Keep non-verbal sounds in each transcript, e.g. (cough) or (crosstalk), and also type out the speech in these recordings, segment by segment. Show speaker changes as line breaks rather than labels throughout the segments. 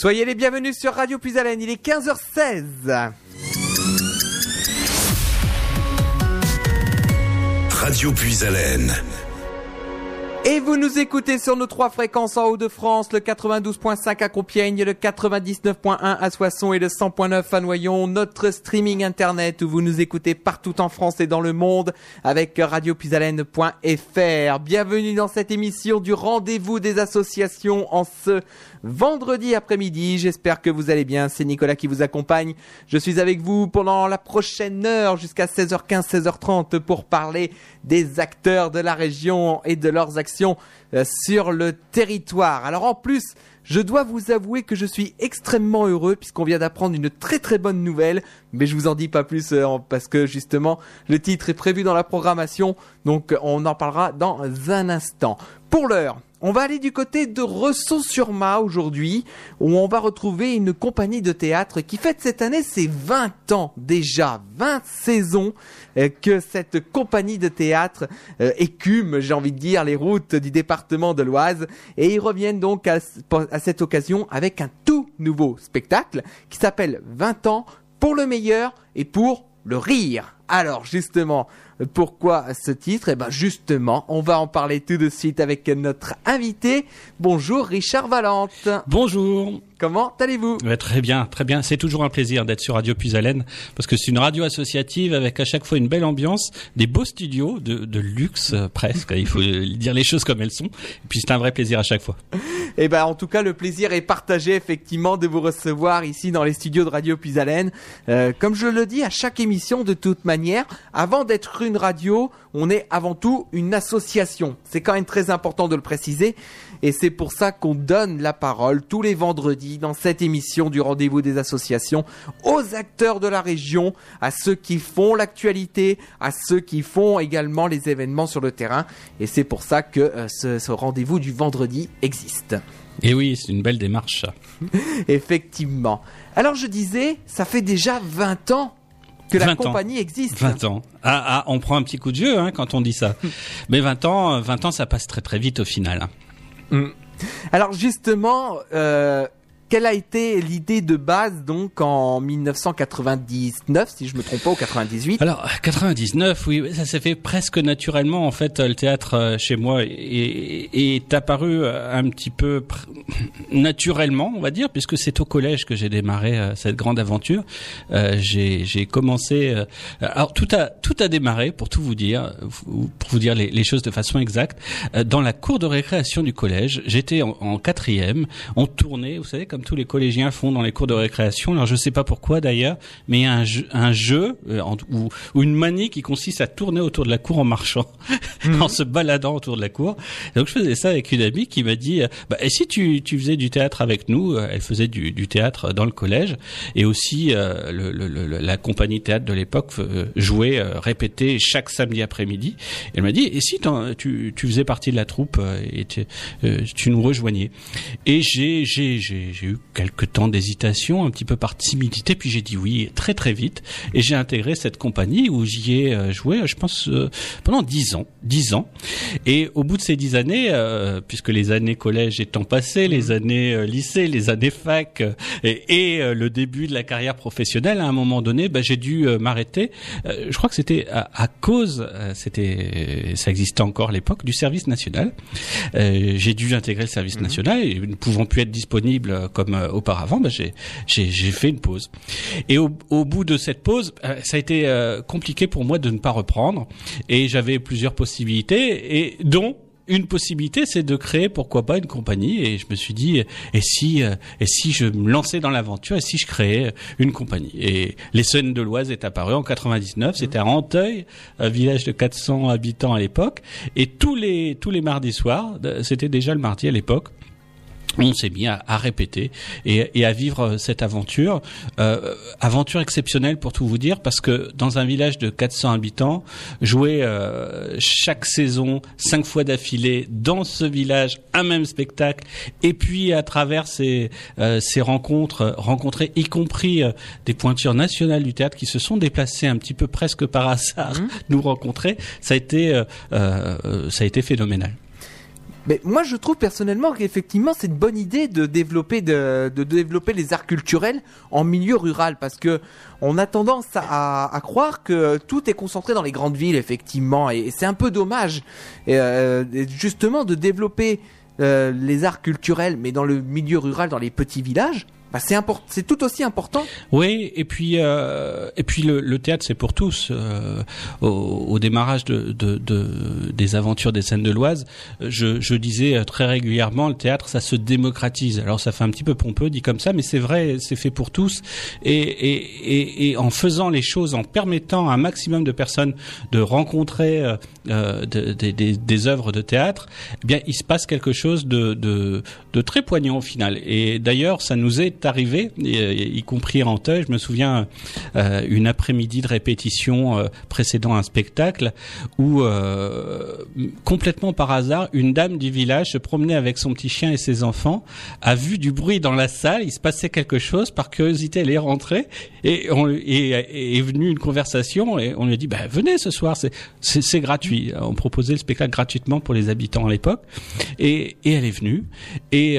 Soyez les bienvenus sur Radio Plus Haleine, il est 15h16.
Radio Puis Haleine.
Et vous nous écoutez sur nos trois fréquences en Haut-de-France, le 92.5 à Compiègne, le 99.1 à Soissons et le 100.9 à Noyon, notre streaming internet où vous nous écoutez partout en France et dans le monde avec radiopuisalène.fr. Bienvenue dans cette émission du rendez-vous des associations en ce vendredi après-midi. J'espère que vous allez bien. C'est Nicolas qui vous accompagne. Je suis avec vous pendant la prochaine heure jusqu'à 16h15, 16h30 pour parler des acteurs de la région et de leurs actions euh, sur le territoire. Alors en plus, je dois vous avouer que je suis extrêmement heureux puisqu'on vient d'apprendre une très très bonne nouvelle, mais je vous en dis pas plus euh, parce que justement le titre est prévu dans la programmation, donc on en parlera dans un instant. Pour l'heure, on va aller du côté de Ressons-sur-Ma aujourd'hui, où on va retrouver une compagnie de théâtre qui fête cette année ses 20 ans déjà, 20 saisons euh, que cette compagnie de théâtre euh, écume, j'ai envie de dire, les routes du département de l'Oise. Et ils reviennent donc à, à cette occasion avec un tout nouveau spectacle qui s'appelle 20 ans pour le meilleur et pour le rire. Alors justement, pourquoi ce titre Eh ben justement, on va en parler tout de suite avec notre invité. Bonjour Richard Valente.
Bonjour.
Comment allez-vous
Très bien, très bien. C'est toujours un plaisir d'être sur Radio Puisalène parce que c'est une radio associative avec à chaque fois une belle ambiance, des beaux studios de, luxe euh, presque. Il faut (laughs) dire les choses comme elles sont. Et puis c'est un vrai plaisir à chaque fois.
Eh ben en tout cas, le plaisir est partagé effectivement de vous recevoir ici dans les studios de Radio Puisalène. Euh, comme je le dis à chaque émission, de toute manière, avant d'être une radio, on est avant tout une association. C'est quand même très important de le préciser. Et c'est pour ça qu'on donne la parole tous les vendredis dans cette émission du rendez-vous des associations aux acteurs de la région, à ceux qui font l'actualité, à ceux qui font également les événements sur le terrain. Et c'est pour ça que euh, ce, ce rendez-vous du vendredi existe.
Et oui, c'est une belle démarche. (laughs)
Effectivement. Alors je disais, ça fait déjà 20 ans que la compagnie existe.
20 ans. Ah, ah, on prend un petit coup de jeu hein, quand on dit ça. (laughs) Mais 20 ans, 20 ans, ça passe très très vite au final.
Mm. Alors justement, euh, quelle a été l'idée de base donc en 1999 si je me trompe pas ou 98
Alors 99 oui ça s'est fait presque naturellement en fait le théâtre euh, chez moi est, apparu euh, un petit peu naturellement on va dire puisque c'est au collège que j'ai démarré euh, cette grande aventure. J'ai commencé alors tout a tout a démarré pour tout vous dire pour vous dire les, les choses de façon exacte dans la cour de récréation du collège. J'étais en, en quatrième on tournait vous savez comme tous les collégiens font dans les cours de récréation. Alors je sais pas pourquoi d'ailleurs, mais il y a un jeu, un jeu euh, ou, ou, une manie qui consiste à tourner autour de la cour en marchant, (laughs) mhm. en se baladant autour de la cour. donc je faisais ça avec une amie qui m'a dit, euh, bah, et si tu, tu faisais du théâtre avec nous euh, Elle faisait du, du théâtre dans le collège et aussi le, le, la compagnie théâtre de l'époque jouait, répétait chaque samedi après-midi. Elle m'a dit, et si tu, tu faisais partie de la troupe et tu, tu nous rejoignais Et j'ai j'ai j'ai eu quelques temps d'hésitation, un petit peu par timidité, puis j'ai dit oui très très vite et j'ai intégré cette compagnie où j'y ai euh, joué, je pense euh, pendant dix ans, dix ans. Et au bout de ces dix années, euh, puisque les années collège étant passées, les mmh. années lycée, les années fac et, le début de la carrière professionnelle, à un moment donné, bah, j'ai dû m'arrêter. je crois que c'était à, cause, c'était, ça existait encore à l'époque, du service national. j'ai dû intégrer le service mmh. national et ne pouvant plus être disponible comme euh, auparavant, bah, j'ai fait une pause. Et au, au, bout de cette pause, euh, ça a été euh, compliqué pour moi de ne pas reprendre. Et j'avais plusieurs possibilités, et dont une possibilité, c'est de créer, pourquoi pas, une compagnie. Et je me suis dit, et si, et si je me lançais dans l'aventure, et si je créais une compagnie. Et les Semaines de l'Oise est apparu en 99. C'était à Renteuil, un village de 400 habitants à l'époque. Et tous les tous les mardis soirs, c'était déjà le mardi à l'époque on s'est mis à, répéter et, à vivre euh, cette aventure, euh, aventure exceptionnelle pour tout vous dire, parce que dans un village de 400 habitants, jouer euh, chaque saison cinq fois d'affilée dans ce village un même spectacle, et puis à travers ces, ces rencontres, rencontrer y compris des pointures nationales du théâtre qui se sont déplacées un petit peu presque par hasard, mmh. (laughs) nous rencontrer, ça a été ça a été phénoménal.
Mais moi, je trouve personnellement qu'effectivement, c'est une bonne idée de développer de, développer les arts culturels en milieu rural, parce que on a tendance à, croire que tout est concentré dans les grandes villes, effectivement, et, c'est un peu dommage, euh, justement, de développer euh, les arts culturels, mais dans le milieu rural, dans les petits villages bah c'est important, c'est tout aussi important.
Oui, et puis euh, et puis le, le théâtre c'est pour tous. Euh, au, au, démarrage de, de, de, des aventures des scènes de l'Oise, je, je disais euh, très régulièrement le théâtre ça se démocratise. Alors ça fait un petit peu pompeux dit comme ça, mais c'est vrai, c'est fait pour tous. Et, et, et, et, en faisant les choses, en permettant à un maximum de personnes de rencontrer euh, euh des, des, des œuvres de théâtre, eh bien il se passe quelque chose de, de, de très poignant au final. Et d'ailleurs ça nous arrivé, euh, y, compris en. Je me souviens euh, une après-midi de répétition euh, précédant un spectacle où complètement par hasard, une dame du village se promenait avec son petit chien et ses enfants, a vu du bruit dans la salle, il se passait quelque chose, par curiosité elle est rentrée et, est venue une conversation et on lui a dit bah, venez ce soir, c'est gratuit. On proposait le spectacle gratuitement pour les habitants à l'époque et, et, elle est venue et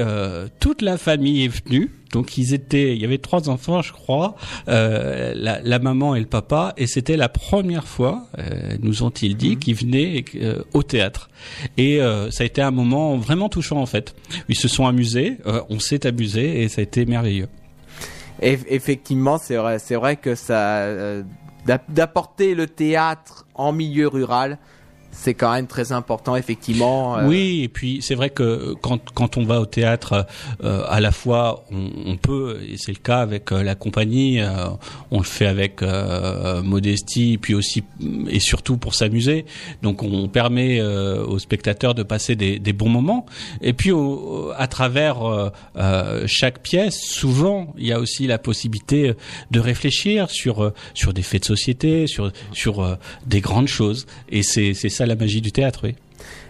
toute la famille est venue donc ils étaient, il y avait trois enfants, je crois, euh, la, la, maman et le papa, et c'était la première fois, euh, nous ont-ils dit, mhm. qu'ils venaient euh, au théâtre. Et euh, ça a été un moment vraiment touchant en fait. Ils se sont amusés, euh, on s'est amusé, et ça a été merveilleux.
Et, effectivement, c'est vrai, c'est vrai que ça d'apporter le théâtre en milieu rural, c'est quand même très important effectivement.
Euh. Oui, et puis c'est vrai que quand quand on va au théâtre, euh, à la fois on, peut, et c'est le cas avec euh, la compagnie, on le fait avec modestie, puis aussi et surtout pour s'amuser. Donc on permet aux spectateurs de passer des, bons moments. Et puis à travers chaque pièce, souvent il y a aussi la possibilité de réfléchir sur sur des faits de société, sur sur des grandes choses. Et c'est c'est la magie du théâtre, oui.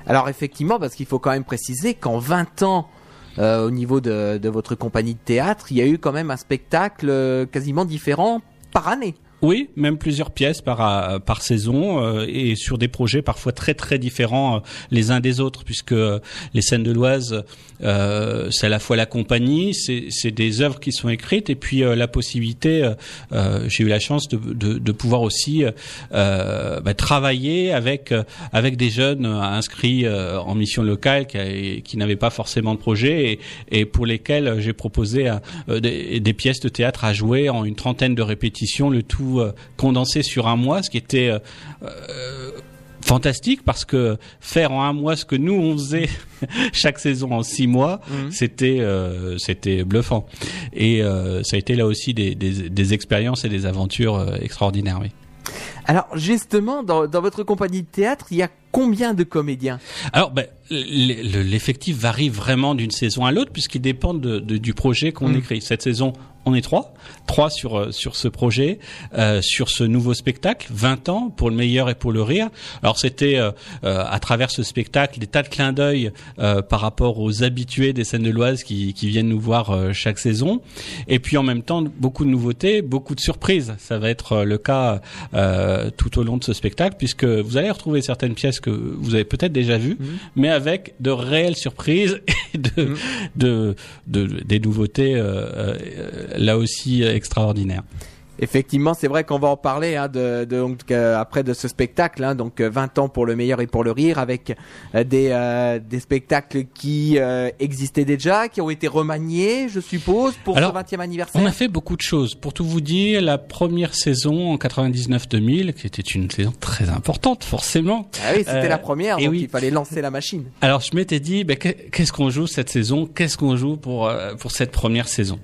Alors effectivement, parce qu'il faut quand même préciser qu'en 20 ans, euh, au niveau de, de, votre compagnie de théâtre, il y a eu quand même un spectacle euh, quasiment différent par année.
Oui, même plusieurs pièces par euh, par saison euh, et sur des projets parfois très très différents euh, les uns des autres puisque les scènes de l'Oise c'est à la fois la compagnie, c'est des œuvres qui sont écrites et puis la possibilité j'ai eu la chance de, de, de pouvoir aussi bah, travailler avec avec des jeunes inscrits en mission locale qui, qui n'avaient pas forcément de projet et, et pour lesquels j'ai proposé des, des pièces de théâtre à jouer en une trentaine de répétitions le tout euh, condensé sur un mois, ce qui était euh, euh, fantastique parce que faire en un mois ce que nous on faisait (laughs) chaque saison en six mois, mhm. c'était c'était bluffant. Et ça a été là aussi des, des, expériences et des aventures extraordinaires. Oui.
Alors justement, dans, dans, votre compagnie de théâtre, il y a combien de comédiens?
Alors, ben, l'effectif varie vraiment d'une saison à l'autre puisqu'il dépend de, du projet qu'on mhm. écrit. Cette saison, on est trois, trois sur euh, sur ce projet, euh, sur ce nouveau spectacle, 20 ans pour le meilleur et pour le rire. Alors c'était euh, euh à travers ce spectacle des tas de clins d'œil euh, par rapport aux habitués des scènes de l'Oise qui, qui viennent nous voir chaque saison, et puis en même temps beaucoup de nouveautés, beaucoup de surprises. Ça va être le cas tout au long de ce spectacle puisque vous allez retrouver certaines pièces que vous avez peut-être déjà vues, mhm. mais avec de réelles surprises (laughs) et de, mhm. de, de, des nouveautés là aussi euh, extraordinaire.
Effectivement, c'est vrai qu'on va en parler hein, de, de, donc, euh, après de ce spectacle, hein, donc 20 euh, ans pour le meilleur et pour le rire, avec euh, des, des spectacles qui existaient déjà, qui ont été remaniés, je suppose, pour ce 20e anniversaire.
On a fait beaucoup de choses. Pour tout vous dire, la première saison en 99-2000, qui était une saison très importante, forcément.
Ah oui, c'était la première, donc il fallait lancer la machine.
Alors je m'étais dit, ben, qu'est-ce qu'on joue cette saison? Qu'est-ce qu'on joue pour pour cette première saison?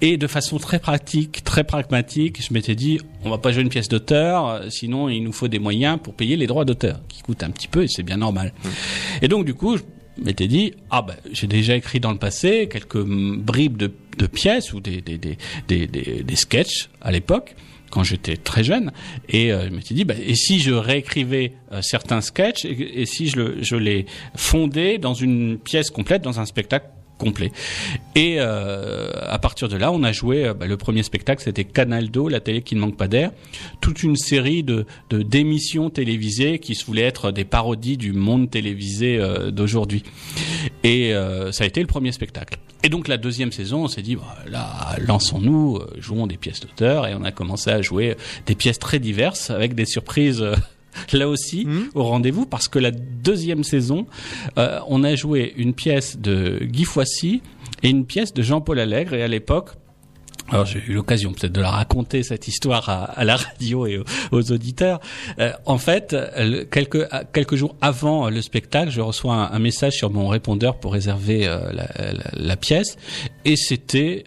Et de façon très pratique, très pragmatique je m'étais dit, on va pas jouer une pièce d'auteur, sinon il nous faut des moyens pour payer les droits d'auteur, qui coûtent un petit peu et c'est bien normal. Mmh. Et donc du coup, je m'étais dit, ah ben j'ai déjà écrit dans le passé quelques bribes de, pièces ou des, des, des, des, des sketchs à l'époque quand j'étais très jeune et euh, je m'étais dit bah, et si je réécrivais euh, certains sketchs et, si je, je les fondais dans une pièce complète dans un spectacle complet. Et euh, à partir de là, on a joué. Bah, le premier spectacle, c'était Canaldo, la télé qui ne manque pas d'air. Toute une série de d'émissions télévisées qui se voulaient être des parodies du monde télévisé d'aujourd'hui. Et ça a été le premier spectacle. Et donc la deuxième saison, on s'est dit, là, lançons-nous, jouons des pièces d'auteur, et on a commencé à jouer des pièces très diverses avec des surprises là aussi hmm. au rendez-vous parce que la deuxième saison, euh, on a joué une pièce de Guy Foissy et une pièce de Jean-Paul Allègre et à l'époque alors j'ai eu l'occasion peut-être de la raconter cette histoire à, la radio et aux, auditeurs. Euh, en fait, quelques quelques jours avant le spectacle, je reçois un, message sur mon répondeur pour réserver euh, la, la, pièce et c'était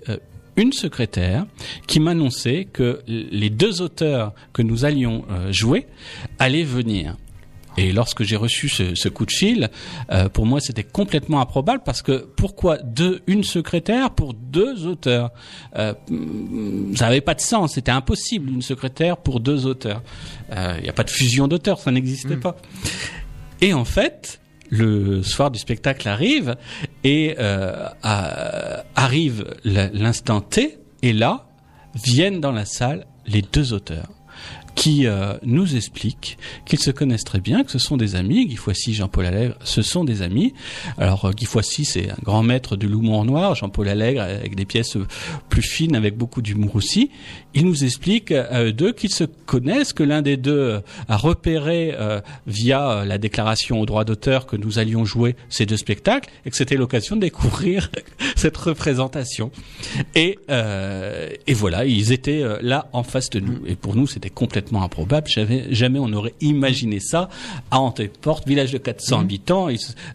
une secrétaire qui m'annonçait que les deux auteurs que nous allions euh, jouer allaient venir. Et lorsque j'ai reçu ce, coup de fil, euh, pour moi c'était complètement improbable parce que pourquoi deux, une secrétaire pour deux auteurs? Euh, Ça n'avait pas de sens, c'était impossible une secrétaire pour deux auteurs. Il n'y a pas de fusion d'auteurs, ça n'existait mm. pas. Et en fait, le soir du spectacle arrive et euh, arrive l'instant T et là viennent dans la salle les deux auteurs qui euh, nous explique qu'ils se connaissent très bien, que ce sont des amis. Guy Foissy, Jean-Paul Allègre, ce sont des amis. Alors euh, Guy Foissy, c'est un grand maître de l'humour noir. Jean-Paul Allègre, avec des pièces plus fines, avec beaucoup d'humour aussi. Il nous explique euh, d'eux qu'ils se connaissent, que l'un des deux a repéré via la déclaration au droit d'auteur que nous allions jouer ces deux spectacles et que c'était l'occasion de découvrir (laughs) cette représentation. Et, et voilà, ils étaient là en face de nous. Et pour nous, c'était complètement improbable. Jamais, jamais on aurait imaginé ça à Anteporte, village de 400 mhm. habitants.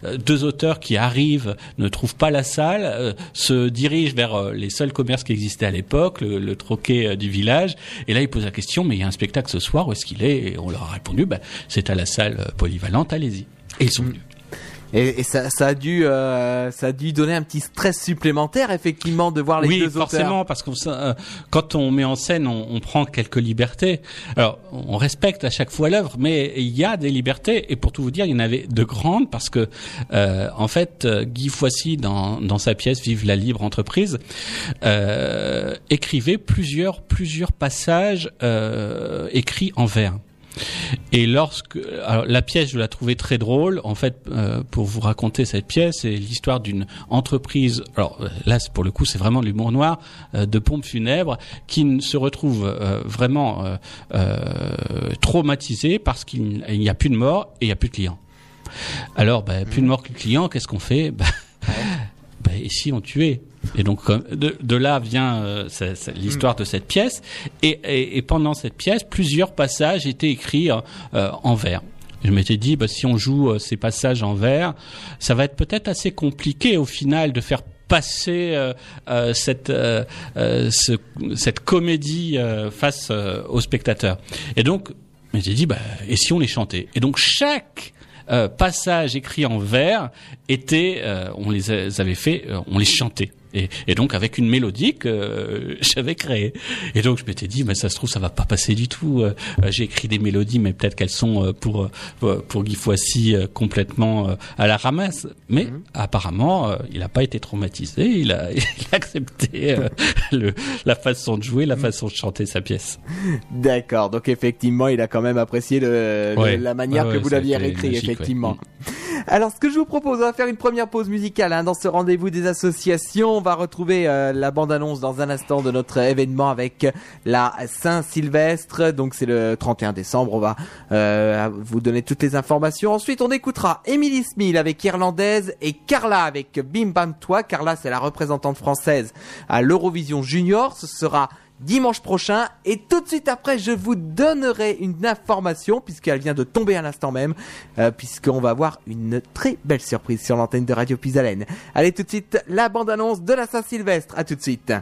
Euh, deux auteurs qui arrivent, ne trouvent pas la salle, euh, se dirigent vers euh, les seuls commerces qui existaient à l'époque, le, troquet du village. Et là, ils posent la question, mais il y a un spectacle ce soir, où est-ce qu'il est? Et on leur a répondu, bah, c'est à la salle polyvalente, allez-y. Et ils sont mhm. venus.
Et, ça, ça, a dû, euh, ça a dû donner un petit stress supplémentaire, effectivement, de voir les
oui,
deux auteurs.
Oui, forcément, parce que euh, quand on met en scène, on, on, prend quelques libertés. Alors, on respecte à chaque fois l'œuvre, mais il y a des libertés. Et pour tout vous dire, il y en avait de grandes, parce que, euh, en fait, Guy Foissy, dans, dans sa pièce Vive la libre entreprise, euh, écrivait plusieurs, plusieurs passages euh, écrits en vers. Et lorsque alors, la pièce, je la trouvais très drôle. En fait, euh, pour vous raconter cette pièce, c'est l'histoire d'une entreprise. Alors euh, là, pour le coup, c'est vraiment l'humour noir euh, de pompes funèbres qui se retrouve vraiment traumatisé parce qu'il n'y a plus de mort et il n'y a plus de clients. Alors, bah, plus de mort que de clients, qu'est-ce qu'on fait? Bah, bah, Et si on tuait et donc de, de là vient euh, l'histoire de cette pièce. Et, et, et, pendant cette pièce, plusieurs passages étaient écrits euh, en vers. Je m'étais dit, bah, si on joue euh, ces passages en vers, ça va être peut-être assez compliqué au final de faire passer euh, cette ce, cette comédie face aux spectateurs. Et donc, m'étais dit, bah, et si on les chantait? Et donc chaque passage écrit en vers était, on les avait fait, on les chantait et, donc avec une mélodie que euh, (laughs) j'avais créée. Et donc je m'étais dit, mais ça se trouve ça va pas passer du tout. Euh, euh, j'ai écrit des mélodies, mais peut-être qu'elles sont pour pour Guy Foissy complètement à la ramasse. Mais mhm. apparemment, il n'a pas été traumatisé. Il a, (laughs) il a accepté le, la façon de jouer, la mhm. façon de chanter sa pièce.
D'accord. Donc effectivement, il a quand même apprécié le, la manière que vous l'aviez réécrit, effectivement. Alors, ce que je vous propose, on va faire une première pause musicale hein, dans ce rendez-vous des associations. On va retrouver euh, la bande-annonce dans un instant de notre événement avec la Saint-Sylvestre. Donc, c'est le 31 décembre. On va euh, vous donner toutes les informations. Ensuite, on écoutera Emily Smith avec Irlandaise et Carla avec Bim Bam Toi. Carla, c'est la représentante française à l'Eurovision Junior. Ce sera dimanche prochain. Et tout de suite après, je vous donnerai une information, puisqu'elle vient de tomber à l'instant même, euh, puisqu'on va avoir une très belle surprise sur l'antenne de Radio Pisalène. Allez tout de suite, la bande-annonce de la Saint-Sylvestre. À tout de suite.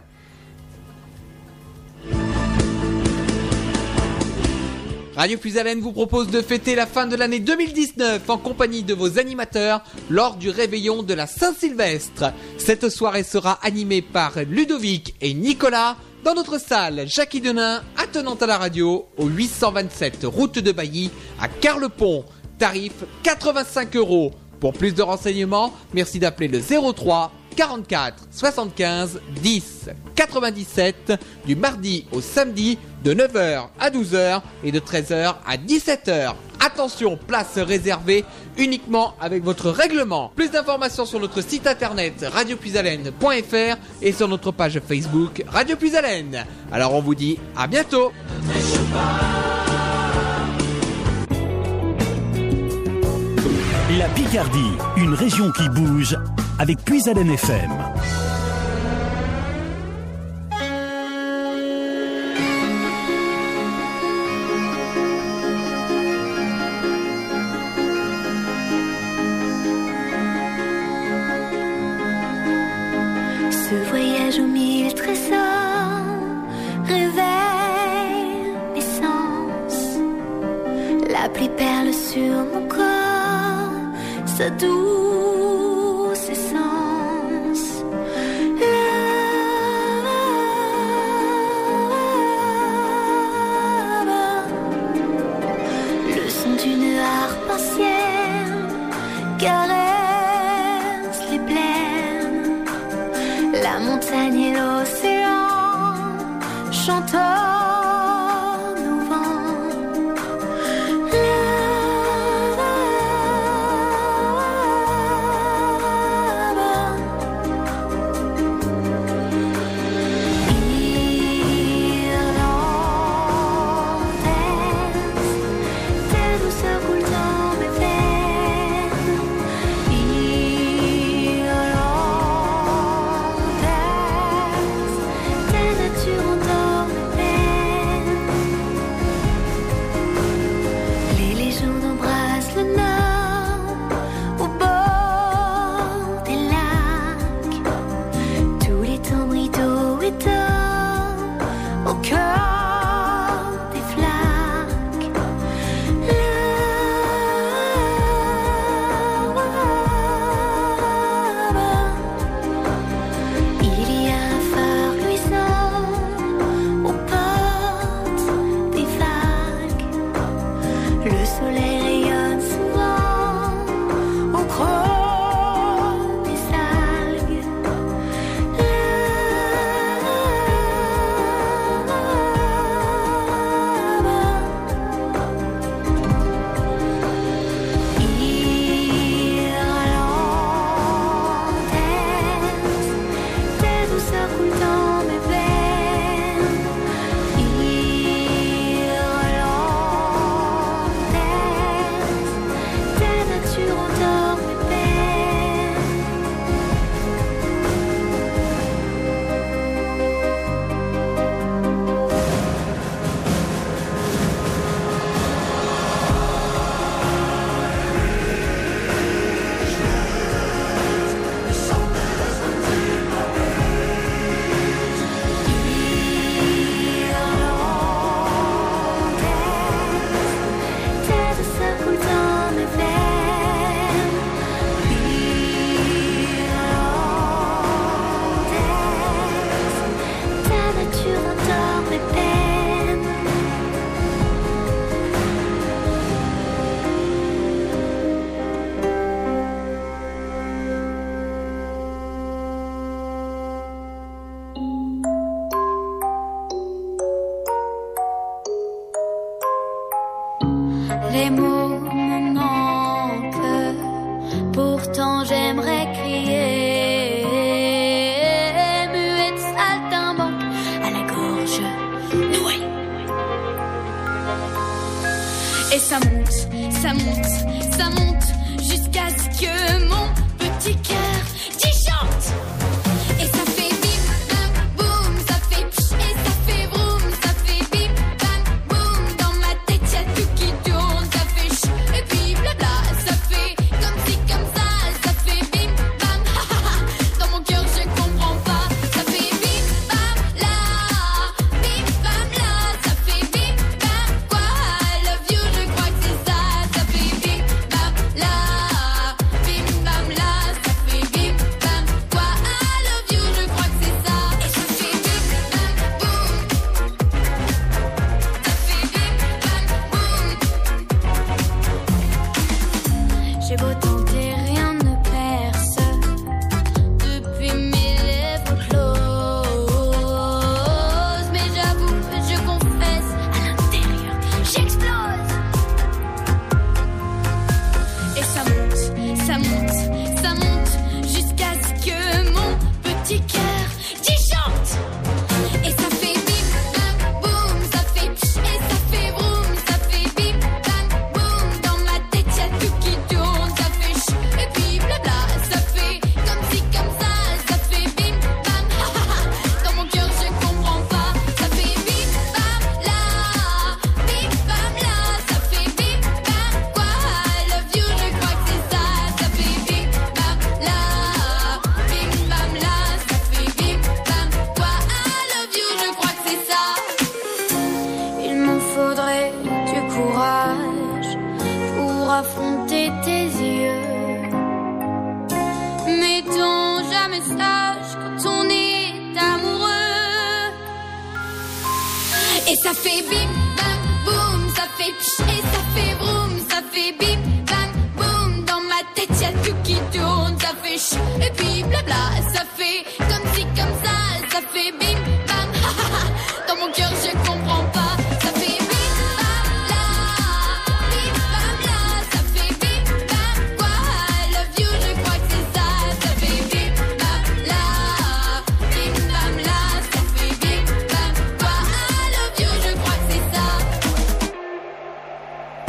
Radio Puisalène vous propose de fêter la fin de l'année 2019 en compagnie de vos animateurs lors du réveillon de la Saint-Sylvestre. Cette soirée sera animée par Ludovic et Nicolas dans notre salle, Jackie Denain, attenante à la radio, au 827 route de Bailly, à Carlepont. Tarif 85 euros. Pour plus de renseignements, merci d'appeler le 03 44 75 10 97 du mardi au samedi de 9h à 12h et de 13h à 17h. Attention, place réservée uniquement avec votre règlement. Plus d'informations sur notre site internet radiopuisalène.fr et sur notre page Facebook Radio Puisalène. Alors on vous dit à bientôt.
La Picardie, une région qui bouge avec Puisalène FM.
voyage aux mille trésors réveille mes sens. La pluie perle sur mon corps, sa douce. accompagner l'océan,
chanteur.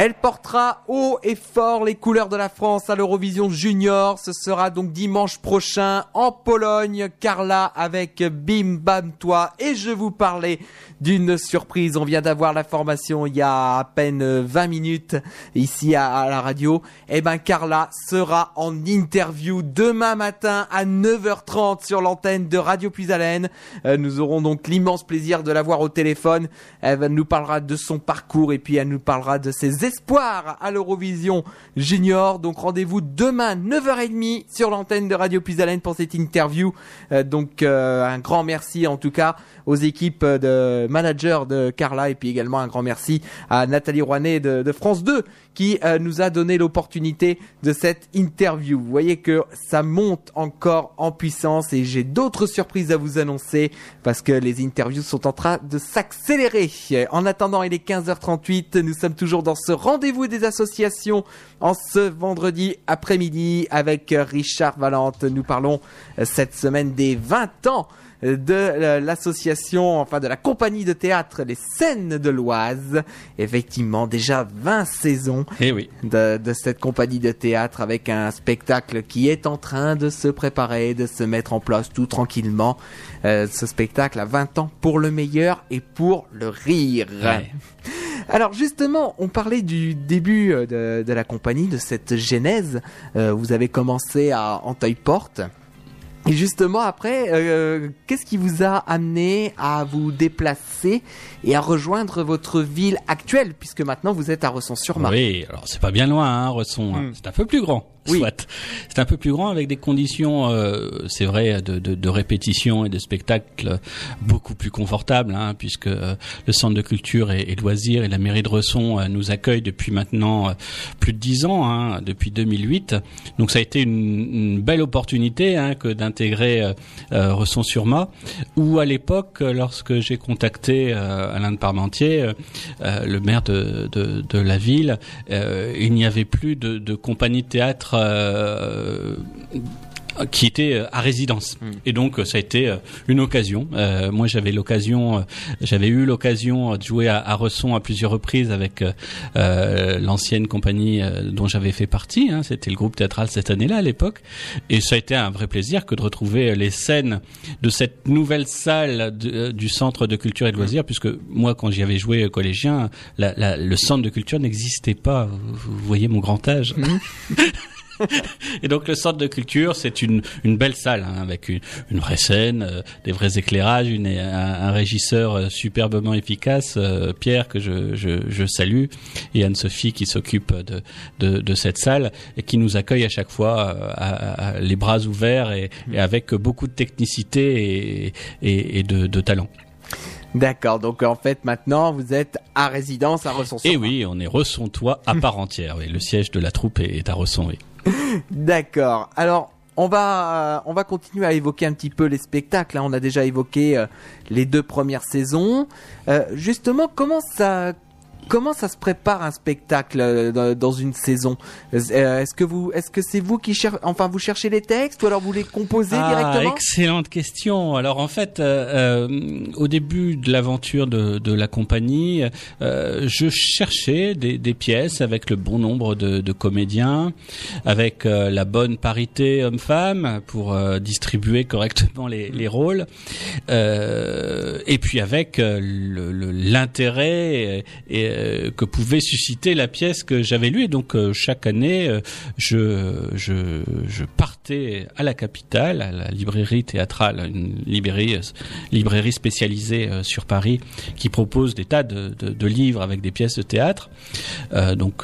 Elle portera haut et fort les couleurs de la France à l'Eurovision Junior. Ce sera donc dimanche prochain en Pologne. Carla avec Bim Bam Toi. Et je vous parlais d'une surprise. On vient d'avoir la formation il y a à peine 20 minutes ici à, la radio. Eh ben Carla sera en interview demain matin à 9h30 sur l'antenne de Radio Puisalène. Euh, nous aurons donc l'immense plaisir de la voir au téléphone. Elle nous parlera de son parcours et puis elle nous parlera de ses espoirs à l'Eurovision Junior. Donc rendez-vous demain 9h30 sur l'antenne de Radio Puisalène pour cette interview. Euh, donc euh, un grand merci en tout cas aux équipes de managers de Carla et puis également un grand merci à Nathalie Rouanet de, de France 2 qui euh, nous a donné l'opportunité de cette interview. Vous voyez que ça monte encore en puissance et j'ai d'autres surprises à vous annoncer parce que les interviews sont en train de s'accélérer. En attendant, il est 15h38, nous sommes toujours dans ce rendez-vous des associations en ce vendredi après-midi avec Richard Valente. Nous parlons euh, cette semaine des 20 ans de euh, l'association, enfin de la compagnie de théâtre Les Scènes de l'Oise. Effectivement, déjà 20 saisons
Eh oui.
de, de cette compagnie de théâtre avec un spectacle qui est en train de se préparer, de se mettre en place tout tranquillement. Euh, ce spectacle a 20 ans pour le meilleur et pour le rire.
Ouais.
Alors justement, on parlait du début euh, de, de la compagnie, de cette genèse. Euh, vous avez commencé à Anteuil-Porte. Et justement après, euh, qu'est-ce qui vous a amené à vous déplacer et à rejoindre votre ville actuelle, puisque maintenant vous êtes à Resson-sur-Marne
Oui, alors c'est pas bien loin, hein, Resson. hein.
Hmm.
C'est un peu plus grand.
Oui.
C'est un peu plus grand avec des conditions, euh, c'est vrai, de, de, de répétition et de spectacle beaucoup plus confortables, hein, puisque euh, le centre de culture et, et loisirs et la mairie de Resson euh, nous accueillent depuis maintenant euh, plus de dix ans, hein, depuis 2008. Donc ça a été une, une belle opportunité hein, que d'intégrer euh, euh, Resson-sur-Ma, où à l'époque, lorsque j'ai contacté Alain de Parmentier, le maire de, de, la ville, il n'y avait plus de, de compagnie théâtre euh, qui était euh, à résidence. Et donc euh, ça a été une occasion. Euh, moi j'avais l'occasion, j'avais eu l'occasion de jouer à, à Resson à plusieurs reprises avec euh, l'ancienne compagnie dont j'avais fait partie. hein. C'était le groupe théâtral cette année-là à l'époque. Et ça a été un vrai plaisir que de retrouver les scènes de cette nouvelle salle de- du centre de culture et de loisirs, puisque moi quand j'y avais joué collégien, la- la- le centre de culture n'existait pas. Vous, vous voyez mon grand âge. (laughs) (laughs) Et donc le centre de culture, c'est une, une belle salle hein, avec une, une vraie scène, euh, des vrais éclairages, une, un, un régisseur euh, superbement efficace, euh, Pierre que je, je, je salue, et Anne-Sophie qui s'occupe de, de, de cette salle et qui nous accueille à chaque fois euh, à, à- les bras ouverts et, et avec beaucoup de technicité et, et, et de, de talent.
D'accord, donc en fait maintenant vous êtes à résidence à resson
Et oui, on est Resson-Toi à part entière. Oui, le siège de la troupe est, est à Resson. Oui.
D'accord. Alors, on va, euh, on va continuer à évoquer un petit peu les spectacles. hein. On a déjà évoqué euh, les deux premières saisons. Euh, justement, comment ça, comment ça se prépare un spectacle euh, dans- une saison? Euh, Est-ce que vous, est-ce que c'est vous qui cherchez, enfin vous cherchez les textes ou alors vous les composez
Ah,
directement?
excellente question. Alors en fait, euh, euh, au début de l'aventure de, de la compagnie, euh, je cherchais des, des pièces avec le bon nombre de, de comédiens, avec euh, la bonne parité homme-femme pour distribuer correctement les, les rôles, euh, et puis avec le- le- l'intérêt et, et, euh, que pouvait susciter la pièce que j'avais lue. Et donc euh, chaque année, euh, je, je, je partais à la capitale, à la librairie théâtrale, une librairie, librairie spécialisée sur Paris qui propose des tas de, de, de livres avec des pièces de théâtre. Donc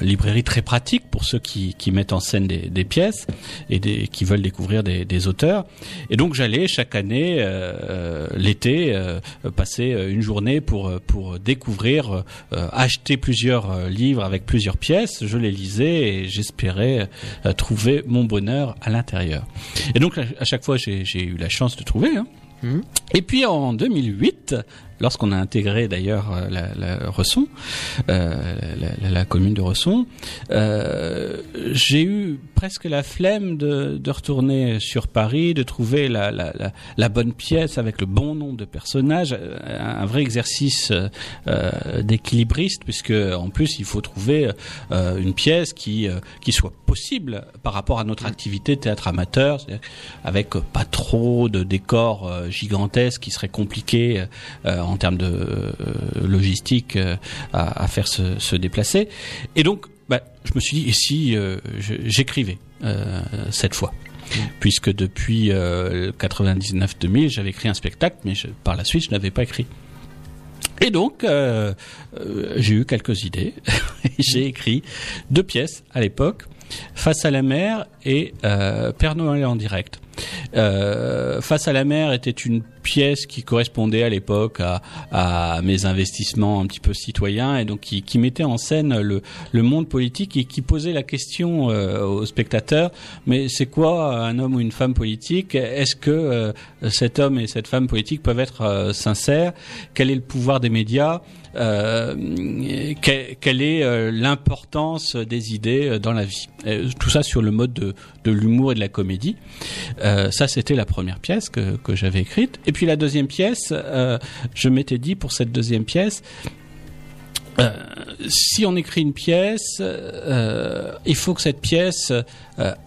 librairie très pratique pour ceux qui, qui mettent en scène des, des pièces et des, qui veulent découvrir des, des auteurs. Et donc j'allais chaque année l'été passer une journée pour pour découvrir, euh, acheter plusieurs euh, livres avec plusieurs pièces. Je les lisais et j'espérais euh, trouver mon bonheur à l'intérieur. Et donc à chaque fois j'ai eu la chance de trouver. Hein.
Mhm.
Et puis en 2008, lorsqu'on a intégré d'ailleurs euh, la, la Resson, euh, la, la- la commune de Resson, euh, j'ai eu presque la flemme de, de retourner sur Paris, de trouver la, la, la, la bonne pièce avec le bon nombre de personnages, euh, un, un vrai exercice euh, d'équilibriste, puisque en plus il faut trouver euh, une pièce qui, euh, qui soit possible par rapport à notre activité théâtre amateur, c'est-à-dire avec pas trop de décors gigantesques qui seraient compliqués euh, en termes de euh, logistique euh, à, faire se, déplacer. Et donc, bah, je me suis dit, et si euh, j'écrivais cette fois Puisque depuis euh, 99-2000, j'avais écrit un spectacle, mais par la suite, je n'avais pas écrit. Et donc, j'ai eu quelques idées. (laughs) j'ai écrit deux pièces à l'époque, Face à la mer et Père Noël en direct. Euh, Face à la mer était une pièce qui correspondait à l'époque à, mes investissements un petit peu citoyens et donc qui, mettait en scène le, le monde politique et qui posait la question euh, aux spectateurs mais c'est quoi un homme ou une femme politique? Est-ce que euh, cet homme et cette femme politique peuvent être euh, sincères? Quel est le pouvoir des médias? Euh, que- quelle est euh, l'importance des idées euh, dans la vie? Tout ça sur le mode de, l'humour et de la comédie. Ça, c'était la première pièce que, j'avais écrite. Et puis la deuxième pièce, je m'étais dit pour cette deuxième pièce, si on écrit une pièce, il faut que cette pièce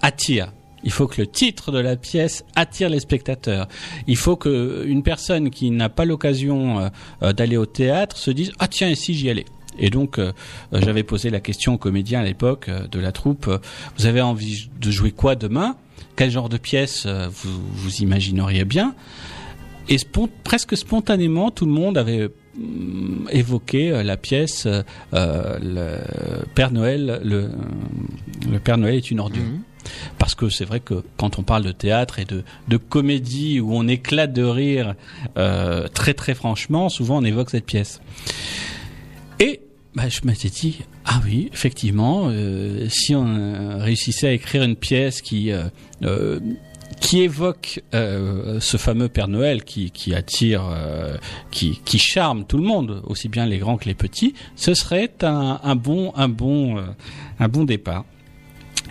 attire. Il faut que le titre de la pièce attire les spectateurs. Il faut que une personne qui n'a pas l'occasion euh, euh, d'aller au théâtre se dise ah tiens si j'y allais? Et donc euh, j'avais posé la question aux comédiens à l'époque de la troupe vous avez envie de jouer quoi demain? Quel genre de pièce vous vous imagineriez bien? Et presque spontanément tout le monde avait hum, évoqué la pièce le Père Noël le, le Père Noël est une ordure. Parce que c'est vrai que quand on parle de théâtre et de, comédie où on éclate de rire euh, très très franchement, souvent on évoque cette pièce. Et bah, je m'étais dit, ah oui, effectivement, euh, si on euh, réussissait à écrire une pièce qui... qui évoque ce fameux Père Noël qui, attire, qui, charme tout le monde, aussi bien les grands que les petits, ce serait un, bon, un bon, un bon départ.